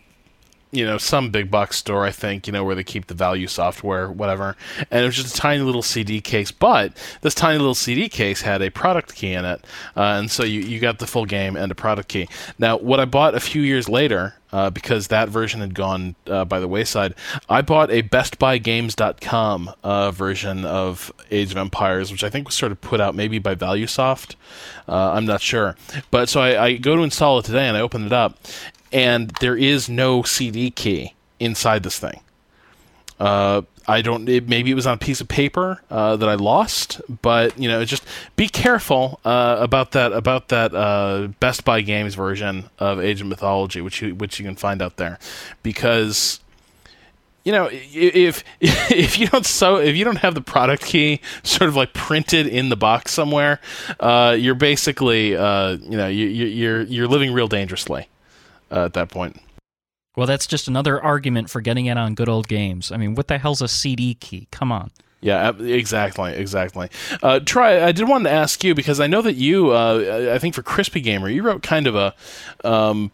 you know some big box store I think you know where they keep the value software whatever. And it was just a tiny little CD case but this tiny little CD case had a product key in it uh, and so you, you got the full game and a product key. Now what I bought a few years later uh, because that version had gone uh, by the wayside I bought a BestBuyGames.com uh, version of Age of Empires which I think was sort of put out maybe by ValueSoft uh, I'm not sure. But so I, I go to install it today and I open it up and there is no CD key inside this thing. Uh, I don't. It, maybe it was on a piece of paper uh, that I lost, but you know, just be careful uh, about that about that uh, Best Buy Games version of Age of Mythology, which you which you can find out there, because you know if if you don't so if you don't have the product key sort of like printed in the box somewhere, uh, you're basically uh, you know you, you're you're living real dangerously uh, at that point. Well, that's just another argument for getting it on good old games. I mean, what the hell's a CD key? Come on. Yeah, exactly, exactly. Uh, Troy, I did want to ask you because I know that you, uh, I think for Crispy Gamer, you wrote kind of a, um,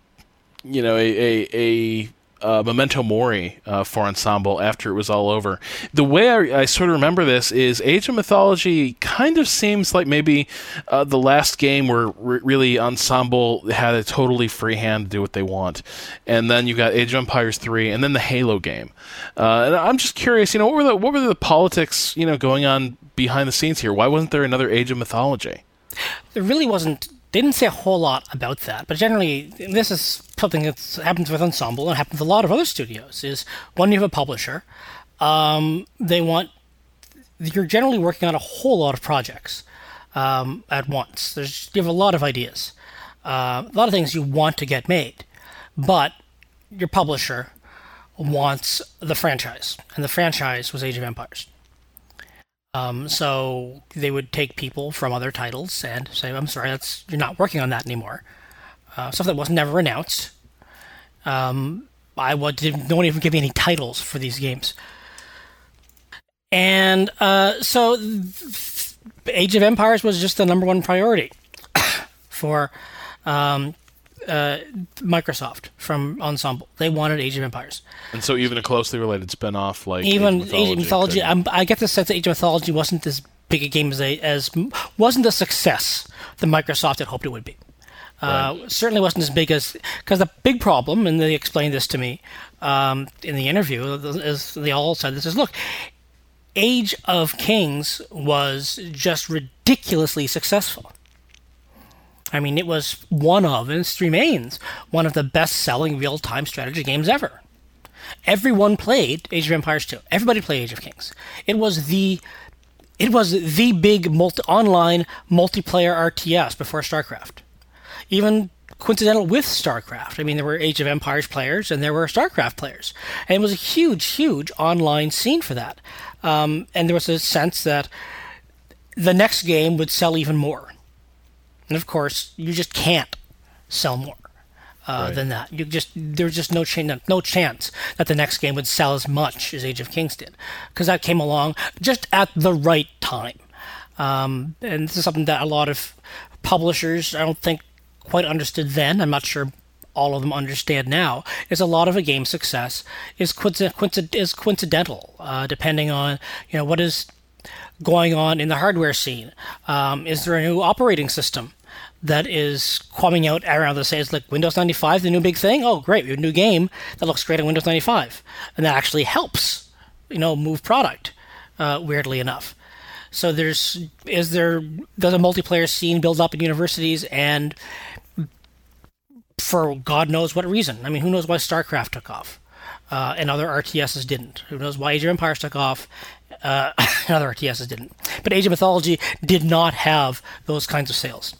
you know, a, a, a uh, Memento Mori uh, for Ensemble after it was all over. The way I, I, sort of remember this is Age of Mythology kind of seems like maybe uh, the last game where re- really Ensemble had a totally free hand to do what they want. And then you got Age of Empires 3 and then the Halo game. Uh, and I'm just curious, you know, what were the what were the politics, you know, going on behind the scenes here? Why wasn't there another Age of Mythology? There really wasn't they didn't say a whole lot about that, but generally, this is something that happens with Ensemble and happens with a lot of other studios. Is when you have a publisher, um, they want you're generally working on a whole lot of projects um, at once. There's you have a lot of ideas, uh, a lot of things you want to get made, but your publisher wants the franchise, and the franchise was Age of Empires. Um, so they would take people from other titles and say, "I'm sorry, that's you're not working on that anymore." Uh, stuff that was never announced. Um, I didn't, no one even give me any titles for these games, and uh, so Age of Empires was just the number one priority for um, uh, Microsoft from Ensemble. They wanted Age of Empires. And so even a closely related spin-off like even Age of Mythology, Age of Mythology i get the sense that Age of Mythology wasn't as big a game as they, as wasn't a success that Microsoft had hoped it would be. Uh. Certainly wasn't as big as because the big problem, and they explained this to me um, in the interview, is they all said this is look, Age of Kings was just ridiculously successful. I mean, it was one of, and it remains, one of the best selling real time strategy games ever. Everyone played Age of Empires 2. Everybody played Age of Kings. It was the it was the big multi- online multiplayer RTS before StarCraft. Even coincidental with StarCraft. I mean, there were Age of Empires players and there were StarCraft players. And it was a huge, huge online scene for that. Um, and there was a sense that the next game would sell even more. And of course, you just can't sell more uh, right. than that. You just there's just no chance, no chance that the next game would sell as much as Age of Kings did, because that came along just at the right time. Um, and this is something that a lot of publishers, I don't think, quite understood then. I'm not sure all of them understand now. Is a lot of a game's success is coinc- is coincidental, uh, depending on you know what is going on in the hardware scene? Um, is there a new operating system that is coming out around the same? It's like Windows 95, the new big thing. Oh, great, we have a new game that looks great on Windows 95, and that actually helps, you know, move product. Uh, weirdly enough, so there's is there does a multiplayer scene build up in universities and for God knows what reason. I mean, who knows why StarCraft took off? Uh, and other RTSs didn't. Who knows why Age of Empires took off uh, other RTSs didn't. But Age of Mythology did not have those kinds of sales.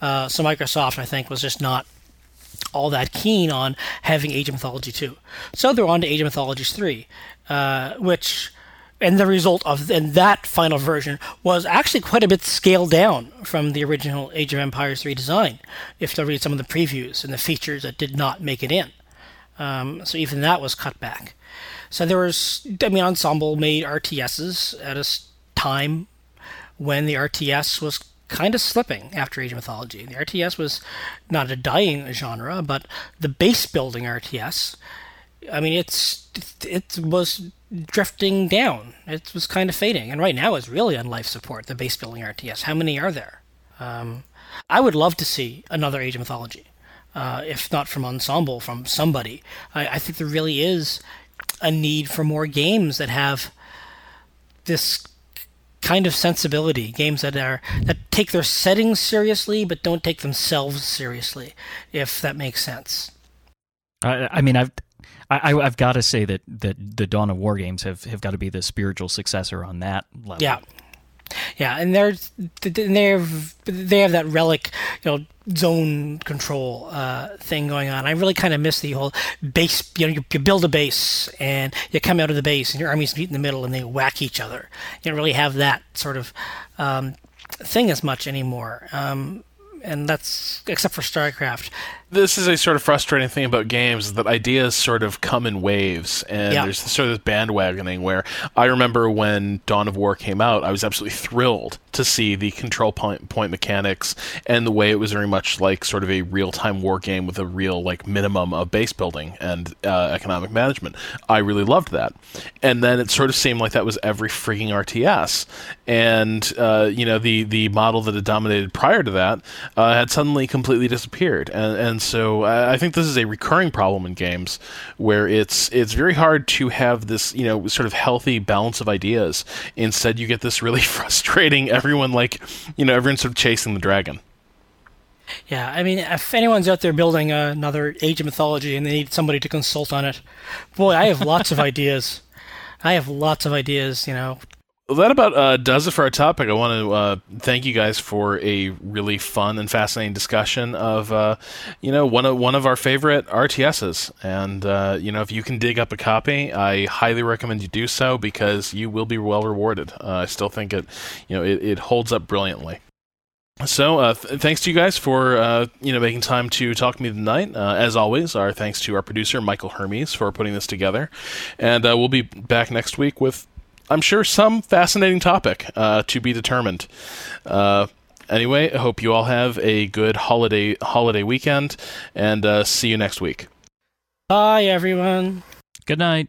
Uh, so Microsoft, I think, was just not all that keen on having Age of Mythology 2. So they're on to Age of Mythology 3, uh, which, and the result of and that final version was actually quite a bit scaled down from the original Age of Empires 3 design, if you read some of the previews and the features that did not make it in. Um, so even that was cut back. So there was, I mean, Ensemble made RTSs at a time when the RTS was kind of slipping after Age of Mythology. The RTS was not a dying genre, but the base building RTS I mean, it's it was drifting down. It was kind of fading, and right now it's really on life support. The base building RTS. How many are there? Um, I would love to see another Age of Mythology, uh, if not from Ensemble, from somebody. I, I think there really is a need for more games that have this kind of sensibility games that are that take their settings seriously but don't take themselves seriously if that makes sense I, I mean i've I, have got to say that, that the Dawn of War games have, have got to be the spiritual successor on that level. Yeah, yeah, and they're they have they have that relic, you know, zone control uh, thing going on. I really kind of miss the whole base. You know, you, you, build a base and you come out of the base and your armies meet in the middle and they whack each other. You don't really have that sort of um, thing as much anymore. Um, and that's except for StarCraft this is a sort of frustrating thing about games that ideas sort of come in waves and yeah. there's sort of this bandwagoning where I remember when Dawn of War came out, I was absolutely thrilled to see the control point, point mechanics and the way it was very much like sort of a real-time war game with a real like minimum of base building and uh, economic management. I really loved that. And then it sort of seemed like that was every freaking RTS. And uh, you know, the the model that had dominated prior to that uh, had suddenly completely disappeared. And and so I think this is a recurring problem in games where it's it's very hard to have this you know sort of healthy balance of ideas. Instead, you get this really frustrating everyone like you know everyone's sort of chasing the dragon. Yeah, I mean, if anyone's out there building another Age of Mythology and they need somebody to consult on it, boy, I have lots of ideas. I have lots of ideas. You know, well, that about uh, does it for our topic. I want to uh, thank you guys for a really fun and fascinating discussion of, uh, you know, one of one of our favorite RTSs. And uh, you know, if you can dig up a copy, I highly recommend you do so because you will be well rewarded. Uh, I still think it, you know, it, it holds up brilliantly. So, uh, th- thanks to you guys for uh, you know making time to talk to me tonight. Uh, as always, our thanks to our producer Michael Hermes for putting this together, and uh, we'll be back next week with I'm sure some fascinating topic uh, to be determined. Uh, anyway, I hope you all have a good holiday holiday weekend, and uh, see you next week. Bye, everyone. Good night.